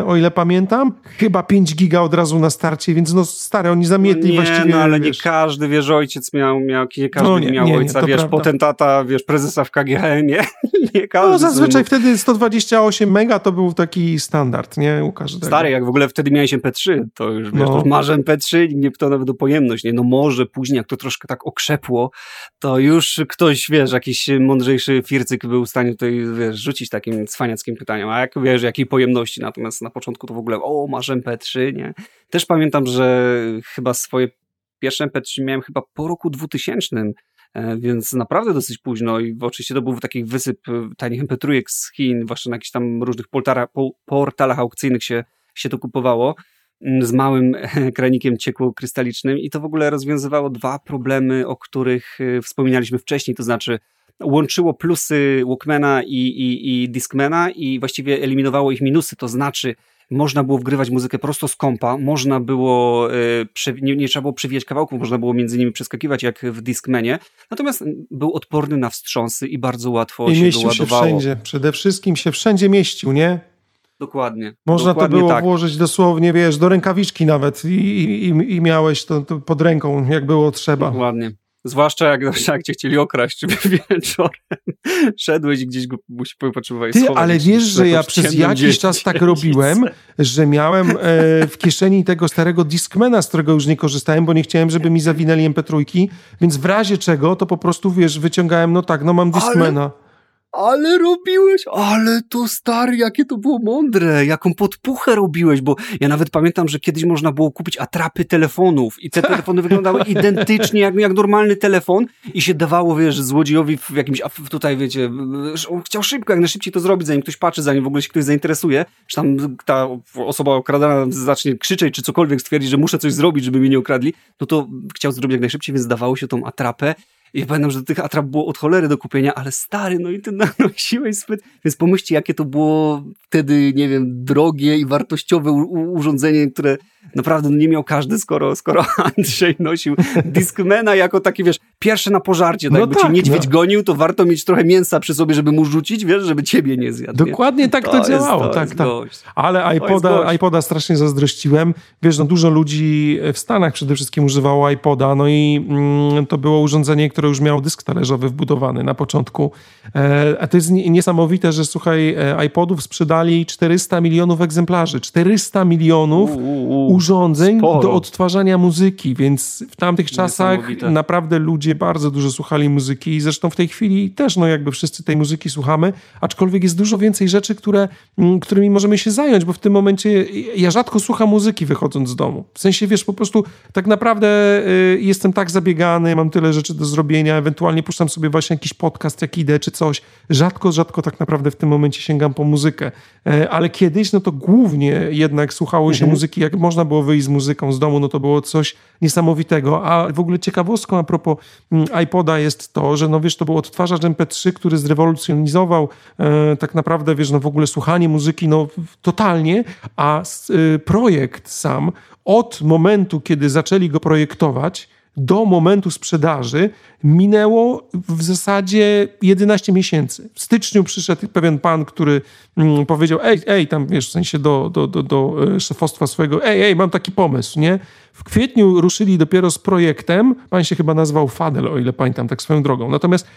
o ile pamiętam. Chyba 5 giga od razu na starcie, więc no stare, oni zamietli nie, właściwie. No, ale nie wiesz, każdy, wiesz, ojciec miał, miał nie każdy No nie, miał nie, nie, ojca, to wiesz, prawda. potentata, wiesz, prezesa w KGHM, nie, nie każdy. No zazwyczaj wtedy 128 mega to był taki standard, nie? U każdego. Stary, jak w ogóle wtedy miałeś MP3, to już, wiesz, No. to już masz MP3, nikt nie pytał nawet o pojemność, nie? No może później, jak to troszkę tak okrzepło, to już ktoś, wiesz, jakiś mądrzejszy fircyk był w stanie tutaj, wiesz, rzucić takim cwaniackim pytaniem, a jak, wiesz, jakiej pojemności, natomiast na początku to w ogóle, o, masz MP3, nie? Też pamiętam, że chyba swoje pierwsze MP3 miałem chyba po roku 2000, e, więc naprawdę dosyć późno i oczywiście to był taki wysyp e, tanich MP3 z Chin, właśnie na jakichś tam różnych portara, po, portalach aukcyjnych się, się to kupowało mm, z małym kranikiem ciekłokrystalicznym i to w ogóle rozwiązywało dwa problemy, o których e, wspominaliśmy wcześniej, to znaczy łączyło plusy Walkmana i, i, i Discmana i właściwie eliminowało ich minusy, to znaczy można było wgrywać muzykę prosto z kompa, można było, e, nie, nie trzeba było przewijać kawałków, można było między nimi przeskakiwać jak w Discmanie, natomiast był odporny na wstrząsy i bardzo łatwo I się mieścił się ładowało. wszędzie. Przede wszystkim się wszędzie mieścił, nie? Dokładnie. Można dokładnie to było tak. włożyć dosłownie, wiesz, do rękawiczki nawet i, i, i- i miałeś to, to pod ręką, jak było trzeba. Dokładnie. Zwłaszcza jak, jak cię chcieli okraść, czy wieczorem szedłeś i gdzieś go potrzebowałeś Ty, ale wiesz, że ja przez jakiś czas tak robiłem, że miałem e, w kieszeni tego starego Discmana, z którego już nie korzystałem, bo nie chciałem, żeby mi zawinęli MP3, więc w razie czego to po prostu, wiesz, wyciągałem, no tak, no mam Discmana. Ale robiłeś, ale to stary, jakie to było mądre, jaką podpuchę robiłeś, bo ja nawet pamiętam, że kiedyś można było kupić atrapy telefonów i te telefony wyglądały identycznie jak, jak normalny telefon i się dawało, wiesz, złodziejowi w jakimś, tutaj wiecie, że on chciał szybko, jak najszybciej to zrobić, zanim ktoś patrzy, zanim w ogóle się ktoś zainteresuje, czy tam ta osoba okradana zacznie krzyczeć, czy cokolwiek stwierdzi, że muszę coś zrobić, żeby mnie nie okradli, no to chciał zrobić jak najszybciej, więc dawało się tą atrapę i pamiętam, że tych atrap było od cholery do kupienia, ale stary, no i ty nanosiłeś zbyt. Więc pomyślcie, jakie to było wtedy, nie wiem, drogie i wartościowe urządzenie, które naprawdę no nie miał każdy, skoro, skoro Andrzej nosił Discmana jako taki, wiesz, pierwszy na pożarcie. Tak No jakby cię tak, niedźwiedź no. gonił, to warto mieć trochę mięsa przy sobie, żeby mu rzucić, wiesz, żeby ciebie nie zjadł. nie? Dokładnie tak to, jest- działało, to tak, jest tak. gość. Ale jest iPoda, iPoda strasznie zazdrościłem. Wiesz, no dużo ludzi w Stanach przede wszystkim używało iPoda, no i mm, to było urządzenie, które już miało dysk talerzowy wbudowany na początku. E, a to jest nie- niesamowite, że słuchaj, e, iPodów sprzedali 400 milionów egzemplarzy. 400 milionów. Urządzeń sporo. do odtwarzania muzyki, więc w tamtych czasach naprawdę ludzie bardzo dużo słuchali muzyki i zresztą w tej chwili też no jakby wszyscy tej muzyki słuchamy, aczkolwiek jest dużo więcej rzeczy, które, mm, którymi możemy się zająć, bo w tym momencie ja rzadko słucham muzyki wychodząc z domu. W sensie, wiesz, po prostu tak naprawdę y, jestem tak zabiegany, mam tyle rzeczy do zrobienia, ewentualnie puszczam sobie właśnie jakiś podcast, jak idę, czy coś. Rzadko, rzadko tak naprawdę w tym momencie sięgam po muzykę. E, ale kiedyś, no to głównie jednak słuchało się mhm. muzyki, jak można było wyjść z muzyką z domu, no to było coś niesamowitego. A w ogóle ciekawostką a propos mm, iPoda jest to, że no wiesz, to był odtwarzacz MP3, który zrewolucjonizował e, tak naprawdę, wiesz, no w ogóle słuchanie muzyki, no totalnie, a e, projekt sam od momentu, kiedy zaczęli go projektować, do momentu sprzedaży minęło w zasadzie 11 miesięcy. W styczniu przyszedł pewien pan, który mm, powiedział, ej, ej, tam wiesz, w sensie do, do, do, do e, szefostwa swojego, ej, ej, mam taki pomysł, nie? W kwietniu ruszyli dopiero z projektem, pan się chyba nazywał Fadel, o ile pamiętam, tak swoją drogą. Natomiast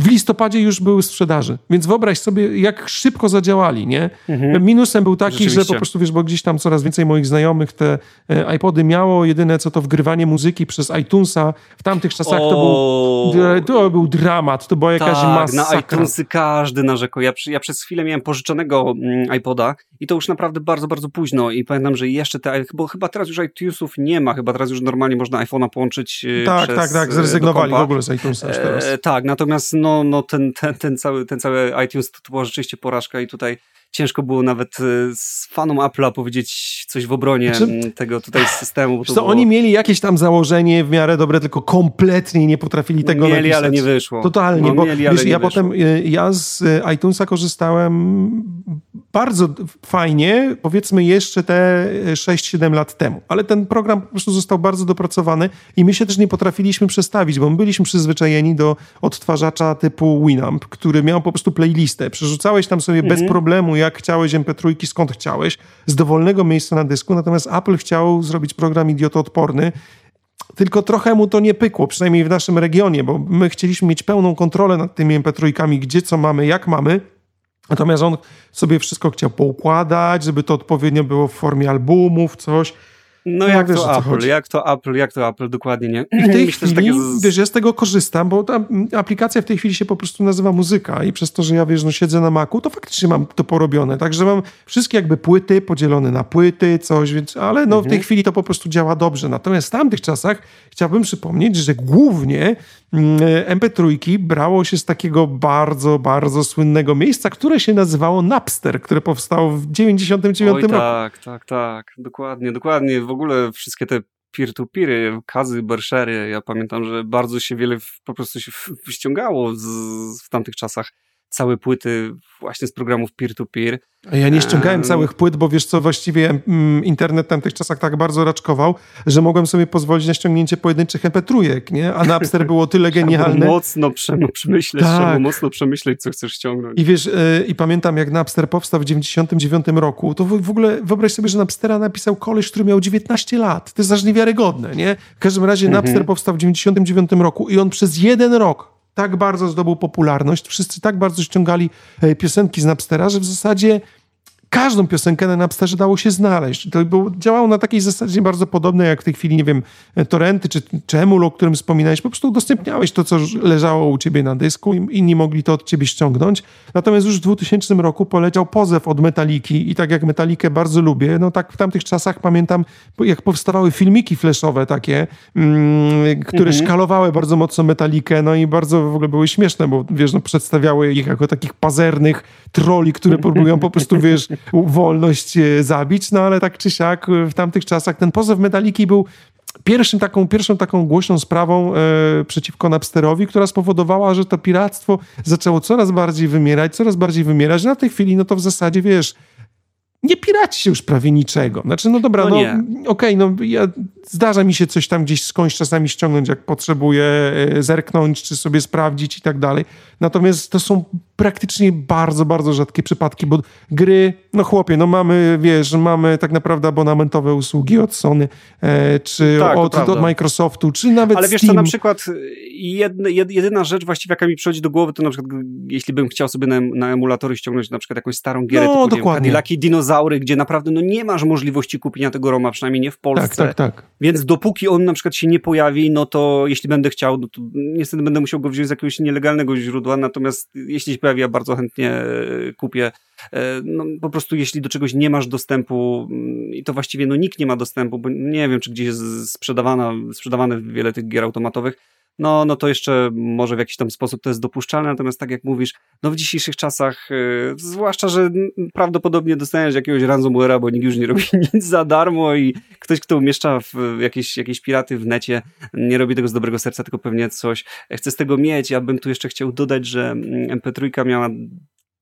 w listopadzie już były sprzedaży. Więc wyobraź sobie, jak szybko zadziałali, nie? Mhm. Minusem był taki, że po prostu, wiesz, bo gdzieś tam coraz więcej moich znajomych te e, iPody miało, jedyne co to wgrywanie muzyki przez iTunesa. W tamtych czasach o... to, był, to był dramat, to była jakaś tak, masakra. na iTunesy każdy narzekał. Ja, ja przez chwilę miałem pożyczonego mm, iPoda i to już naprawdę bardzo, bardzo późno i pamiętam, że jeszcze te, bo chyba teraz już iTunesów nie ma, chyba teraz już normalnie można iPhone'a połączyć e, Tak, przez, tak, tak, zrezygnowali w ogóle z iTunesa teraz. E, tak, natomiast no, no ten, ten, ten, cały, ten cały iTunes to, to była rzeczywiście porażka i tutaj ciężko było nawet e, z fanom Apple'a powiedzieć coś w obronie znaczy, tego tutaj systemu. Bo to było... Oni mieli jakieś tam założenie w miarę dobre, tylko kompletnie nie potrafili tego mieli, napisać. ale nie wyszło. Totalnie, no, bo mieli, wiesz, ja potem, e, ja z e, iTunesa korzystałem bardzo fajnie, powiedzmy jeszcze te 6-7 lat temu, ale ten program po prostu został bardzo dopracowany i my się też nie potrafiliśmy przestawić, bo my byliśmy przyzwyczajeni do odtwarzacza typu Winamp, który miał po prostu playlistę. Przerzucałeś tam sobie mhm. bez problemu jak chciałeś MP3, skąd chciałeś, z dowolnego miejsca na dysku, natomiast Apple chciał zrobić program idiotoodporny, tylko trochę mu to nie pykło, przynajmniej w naszym regionie, bo my chcieliśmy mieć pełną kontrolę nad tymi MP3, gdzie co mamy, jak mamy, natomiast on sobie wszystko chciał poukładać, żeby to odpowiednio było w formie albumów, coś. No, jak wiesz, to Apple, jak to Apple, jak to Apple, dokładnie nie. I w tej Myślę, chwili, z... wiesz, ja z tego korzystam, bo ta aplikacja w tej chwili się po prostu nazywa muzyka i przez to, że ja, wiesz, no siedzę na Macu, to faktycznie mam to porobione, także mam wszystkie jakby płyty podzielone na płyty, coś, więc, ale no mhm. w tej mhm. chwili to po prostu działa dobrze. Natomiast w tamtych czasach chciałbym przypomnieć, że głównie MP3 brało się z takiego bardzo, bardzo słynnego miejsca, które się nazywało Napster, które powstało w 99 Oj, roku. Tak, tak, tak, dokładnie, dokładnie. W ogóle wszystkie te peer-to-peery, kazy, berszery, ja pamiętam, że bardzo się wiele po prostu się ściągało z, w tamtych czasach całe płyty właśnie z programów peer-to-peer. -peer. Ja nie ściągałem całych płyt, bo wiesz co, właściwie mm, internet w tych czasach tak bardzo raczkował, że mogłem sobie pozwolić na ściągnięcie pojedynczych MP3, nie? A Napster było tyle genialne. Mocno przemyśleć, tak. trzeba mocno przemyśleć, co chcesz ściągnąć. I wiesz, yy, i pamiętam jak Napster powstał w 99 roku, to w, w, ogóle wyobraź sobie, że Napstera napisał koleś, który miał 19 lat. To jest aż niewiarygodne, nie? W każdym razie mhm. Napster powstał w 99 roku i on przez jeden rok tak bardzo zdobył popularność, wszyscy tak bardzo ściągali e, piosenki z Napstera, że w zasadzie każdą piosenkę na Napsterze dało się znaleźć. To było, działało na takiej zasadzie bardzo podobnej jak w tej chwili, nie wiem, torenty czy, czy emul, o którym wspominałeś. Po prostu udostępniałeś to, co leżało u ciebie na dysku i inni mogli to od ciebie ściągnąć. Natomiast już w 2000 roku poleciał pozew od Metaliki i tak jak Metalikę bardzo lubię, no tak w tamtych czasach pamiętam, jak powstawały filmiki flashowe takie, mm, które mhm. szkalowały bardzo mocno Metalikę, no i bardzo w ogóle były śmieszne, bo wiesz, no, przedstawiały ich jako takich pazernych troli, które próbują po prostu, wiesz, wolność e, zabić, no ale tak czy siak e, w tamtych czasach ten pozew Medaliki był pierwszym taką, pierwszą taką głośną sprawą e, przeciwko Napsterowi, która spowodowała, że to piractwo zaczęło coraz bardziej wymierać, coraz bardziej wymierać. Na tej chwili, no to w zasadzie, wiesz, nie piraci się już prawie niczego. Znaczy, no dobra, no, no okej, okay, no ja, zdarza mi się coś tam gdzieś skądś czasami ściągnąć, jak potrzebuję zerknąć, czy sobie sprawdzić i tak dalej. Natomiast to są praktycznie bardzo, bardzo rzadkie przypadki, bo gry, no chłopie, no mamy, wiesz, mamy tak naprawdę abonamentowe usługi od Sony, e, czy tak, od, od, Microsoftu, czy nawet Ale Steam. wiesz co, na przykład jedna, jedyna rzecz właściwie, jaka mi przychodzi do głowy, to na przykład jeśli bym chciał sobie na, na emulatory ściągnąć na przykład jakąś starą gierę, no, typu. Cadillaki Dinozaury, gdzie naprawdę no nie masz możliwości kupienia tego Roma, przynajmniej nie w Polsce. Tak, tak, tak. Więc dopóki on na przykład się nie pojawi, no to jeśli będę chciał, no to niestety będę musiał go wziąć z jakiegoś nielegalnego źródła, natomiast jeśli się pojawi, ja bardzo chętnie e, kupię. E, no, po prostu jeśli do czegoś nie masz dostępu mm, i to właściwie no nikt nie ma dostępu, bo nie wiem, czy gdzieś jest sprzedawana, sprzedawane wiele tych gier automatowych, no, no to jeszcze może w jakiś tam sposób to jest dopuszczalne, natomiast tak jak mówisz, no w dzisiejszych czasach, yy, zwłaszcza, że prawdopodobnie dostaniesz jakiegoś ransomware'a, bo nikt już nie robi nic za darmo i ktoś, kto umieszcza jakieś, jakieś piraty w necie, nie robi tego z dobrego serca, tylko pewnie coś chce z tego mieć. Ja bym tu jeszcze chciał dodać, że MP3 miała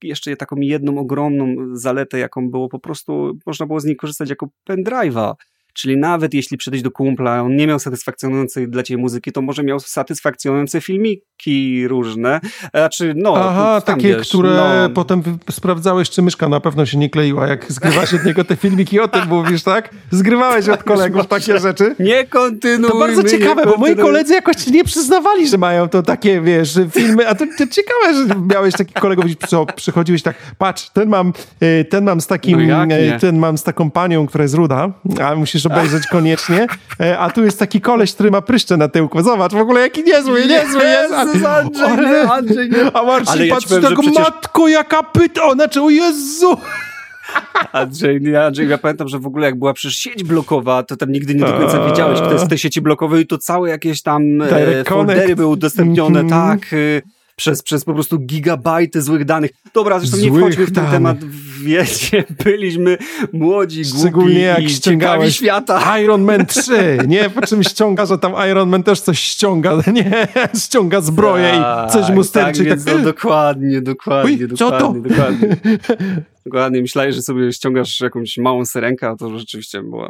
jeszcze taką jedną ogromną zaletę, jaką było po prostu, można było z niej korzystać jako pendrive'a. Czyli nawet jeśli przyjdziesz do kumpla, on nie miał satysfakcjonującej dla ciebie muzyki, to może miał satysfakcjonujące filmiki różne. Znaczy, no, Aha, takie, wiesz, które no... potem sprawdzałeś, czy myszka na pewno się nie kleiła, jak zgrywasz od niego te filmiki, o tym mówisz, tak? Zgrywałeś od kolegów takie rzeczy. Nie kontynuuj. To bardzo ciekawe, bo moi koledzy jakoś nie przyznawali, że mają to takie, wiesz, filmy, a to, to ciekawe, że miałeś takich kolegów, co przychodziłeś tak, patrz, ten mam, y, ten mam z takim, no y, ten mam z taką panią, która jest ruda, a musisz obejrzeć koniecznie. E, a tu jest taki koleś, który ma pryszcze na tyłku. Zobacz, w ogóle jaki niezły, niezły jest. Jezus, Andrzej, nie, Andrzej, nie. A Marcin ja patrzy tak, przecież... matko, jaka pyta, o, znaczy, o Jezu. Andrzej, Andrzej, ja pamiętam, że w ogóle jak była przecież sieć blokowa, to tam nigdy nie do końca wiedziałeś, kto jest w tej sieci blokowej i to całe jakieś tam e, foldery były udostępnione, mm -hmm. tak, y, przez, przez po prostu gigabajty złych danych. Dobra, zresztą złych nie wchodźmy w ten danych. temat. Wiecie, byliśmy młodzi, głupi Szczególnie jak i ściągałeś świata. Iron Man 3, nie? Po czym ściąga, że tam Iron Man też coś ściąga, nie? Ściąga zbroję tak, i coś mu sterczy. Tak, tak. No, dokładnie, dokładnie, Uj, dokładnie, co to? dokładnie. Dokładnie, myślałeś, że sobie ściągasz jakąś małą syrenkę, a to rzeczywiście była,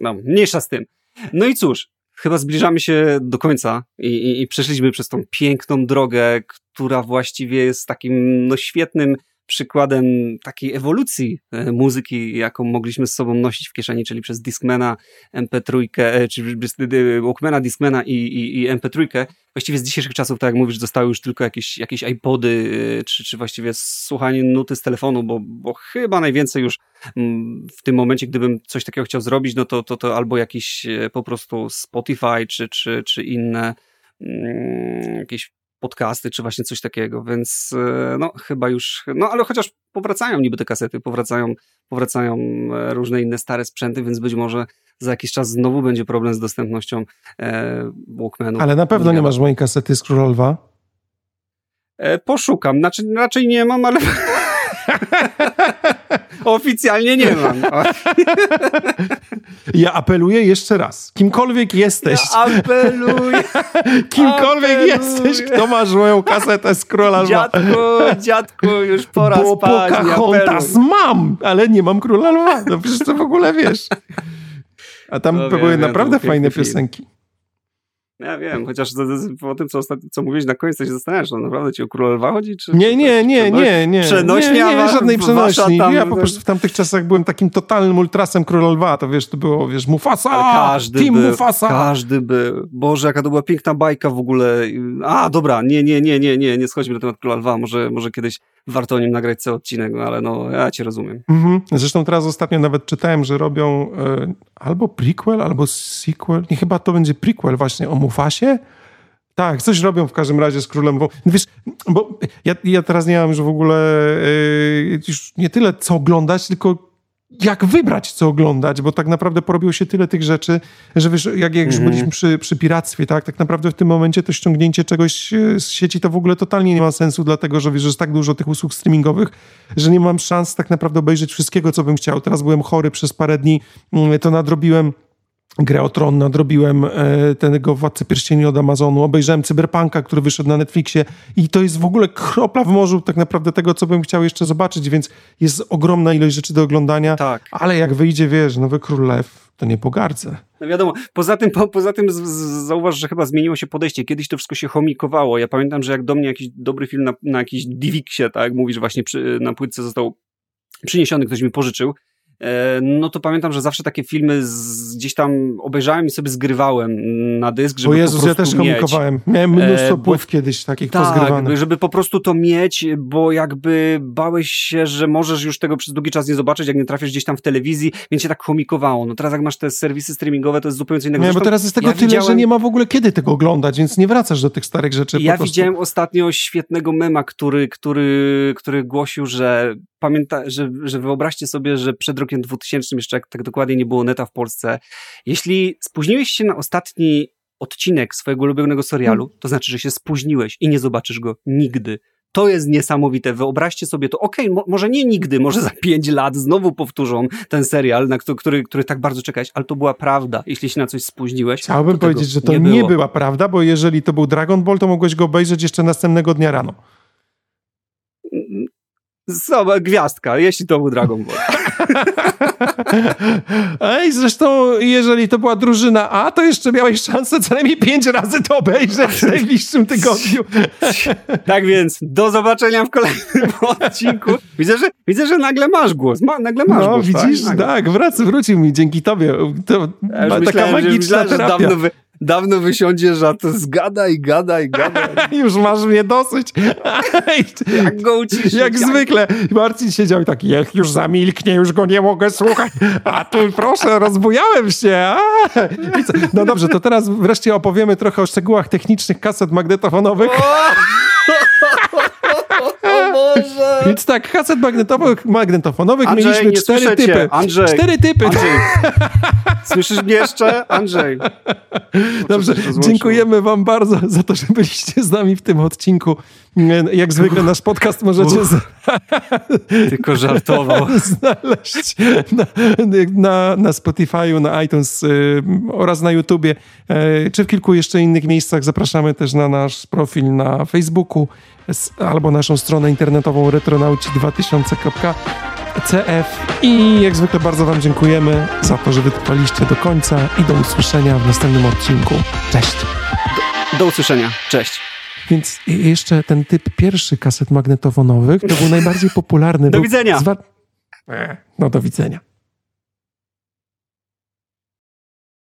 no, mniejsza z tym. No i cóż, chyba zbliżamy się do końca i, i, i przeszliśmy przez tą piękną drogę, która właściwie jest takim no, świetnym przykładem takiej ewolucji e, muzyki, jaką mogliśmy z sobą nosić w kieszeni, czyli przez Discmana, MP3, e, czy Walkmana, Discmana i, i, i MP3. Właściwie z dzisiejszych czasów, tak jak mówisz, zostały już tylko jakieś, jakieś iPody, e, czy, czy właściwie słuchanie nuty z telefonu, bo, bo chyba najwięcej już mm, w tym momencie, gdybym coś takiego chciał zrobić, no to, to, to albo jakiś po prostu Spotify, czy, czy, czy inne mm, jakieś podcasty, czy właśnie coś takiego, więc e, no chyba już, no ale chociaż powracają niby te kasety, powracają, powracają e, różne inne stare sprzęty, więc być może za jakiś czas znowu będzie problem z dostępnością e, Walkmanów. Ale na pewno nie masz mojej kasety z Królowa? E, poszukam, znaczy raczej nie mam, ale Oficjalnie nie mam. ja apeluję jeszcze raz. Kimkolwiek jesteś. Ja apeluję. Kimkolwiek apeluję. jesteś, kto ma moją kasetę z Króla Lwa. Dziadku, dziadku, już pora Bo spać. Pocahontas mam, ale nie mam Króla Lwa. No przecież to w ogóle wiesz. A tam no, były wiem, naprawdę fajne piosenki. Ja wiem, chociaż po tym, co, ostatnio, co mówiłeś na końcu, się zastanawiasz, no naprawdę ci o Króla Lwa chodzi? Czy, nie, nie, nie, nie, nie. Przenośnia nie, nie, żadnej przenośni. Tam... Ja po prostu w tamtych czasach byłem takim totalnym ultrasem Króla Lwa, to wiesz, to było, wiesz, Mufasa, każdy Team był, Mufasa. Każdy był. Boże, jaka to była piękna bajka w ogóle. A, dobra, nie, nie, nie, nie, nie, nie schodźmy na temat Króla Lwa, może, może kiedyś warto o nim nagrać cały odcinek, no ale no, ja cię rozumiem. Mhm. Zresztą teraz ostatnio nawet czytałem, że robią e, albo prequel, albo sequel, nie, chyba to będzie prequel właśnie o Mufasie, tak, coś robią w każdym razie z Królem Bo, Wiesz, bo ja, ja teraz nie mam już w ogóle yy, już nie tyle co oglądać, tylko jak wybrać, co oglądać, bo tak naprawdę porobiło się tyle tych rzeczy, że wiesz, jak, jak już mm -hmm. byliśmy przy, przy piractwie, tak, tak naprawdę w tym momencie to ściągnięcie czegoś e, z sieci to w ogóle totalnie nie ma sensu, dlatego że wiesz, że jest tak dużo tych usług streamingowych, że nie mam szans tak naprawdę obejrzeć wszystkiego, co bym chciał. Teraz byłem chory przez parę dni, mm, to nadrobiłem Grę o Tron, nadrobiłem e, tego Władcę Pierścieni od Amazonu, obejrzałem Cyberpunka, który wyszedł na Netflixie i to jest w ogóle kropla w morzu tak naprawdę tego, co bym chciał jeszcze zobaczyć, więc jest ogromna ilość rzeczy do oglądania, tak. ale jak wyjdzie, wiesz, Nowy Król Lew, to nie pogardzę. No wiadomo, poza tym, po, poza tym z, z, zauważ, że chyba zmieniło się podejście. Kiedyś to wszystko się chomikowało. Ja pamiętam, że jak do mnie jakiś dobry film na, na jakiś Divixie, tak jak mówisz, właśnie przy, na płytce został przyniesiony, ktoś mi pożyczył, no to pamiętam, że zawsze takie filmy z, gdzieś tam obejrzałem i sobie zgrywałem na dysk, żeby o Jezus, ja też mieć. komikowałem. Miałem mnóstwo e, płyt kiedyś takich tak, pozgrywanych. żeby po prostu to mieć, bo jakby bałeś się, że możesz już tego przez długi czas nie zobaczyć, jak nie trafisz gdzieś tam w telewizji, więc się tak komikowało. No teraz jak masz te serwisy streamingowe, to jest zupełnie co innego. Nie, bo teraz jest tego ja tyle, widziałem... że nie ma w ogóle kiedy tego oglądać, więc nie wracasz do tych starych rzeczy. Ja widziałem ostatnio świetnego mema, który, który, który głosił, że pamięta, że, że wyobraźcie sobie, że przed rokiem 2000 jeszcze jak tak dokładnie nie było neta w Polsce. Jeśli spóźniłeś się na ostatni odcinek swojego ulubionego serialu, hmm. to znaczy, że się spóźniłeś i nie zobaczysz go nigdy. To jest niesamowite. Wyobraźcie sobie to. Okej, okay, mo może nie nigdy, może za pięć lat znowu powtórzą ten serial, na który, który, który tak bardzo czekałeś, ale to była prawda. Jeśli się na coś spóźniłeś. Chciałbym powiedzieć, że to nie, nie była prawda, bo jeżeli to był Dragon Ball, to mogłeś go obejrzeć jeszcze następnego dnia rano. Sama gwiazdka, jeśli to był Dragon Ball. Ej, zresztą, jeżeli to była drużyna A, to jeszcze miałeś szansę co najmniej pięć razy to obejrzeć w najbliższym tygodniu. tak więc, do zobaczenia w kolejnym odcinku. Widzę, że, widzę, że nagle masz głos. Ma, nagle masz no, głos. No, widzisz, tak, tak wrac, wrócił mi dzięki tobie. To ja taka myślałem, magiczna że, myślałem, terapia. Że dawno, wy, dawno wysiądziesz, a to zgadaj, gadaj, gadaj. Już masz mnie dosyć. jak go uciszyć? Jak, jak zwykle. Marcin siedział i tak, jak już zamilknie, już go nie mogę słuchać. A tu proszę, rozbujałem się. No dobrze, to teraz wreszcie opowiemy trochę o szczegółach technicznych kaset magnetofonowych. Boże! Więc tak, kaset magnetowych, magnetofonowych Andrzej, mieliśmy cztery typy. Andrzej. Cztery typy. Andrzej. Słyszysz mnie jeszcze? Andrzej. Dobrze, dziękujemy wam bardzo za to, że byliście z nami w tym odcinku. Jak zwykle nasz podcast możecie z... tylko żartował. znaleźć na, na, na Spotify'u, na iTunes y, oraz na YouTubie, y, czy w kilku jeszcze innych miejscach. Zapraszamy też na nasz profil na Facebooku albo naszą stronę internetową retronauci2000.cf i jak zwykle bardzo Wam dziękujemy za to, że wytrwaliście do końca i do usłyszenia w następnym odcinku. Cześć! Do, do usłyszenia. Cześć! Więc jeszcze ten typ pierwszy kaset magnetofonowych to był najbardziej popularny. Do widzenia! No do widzenia.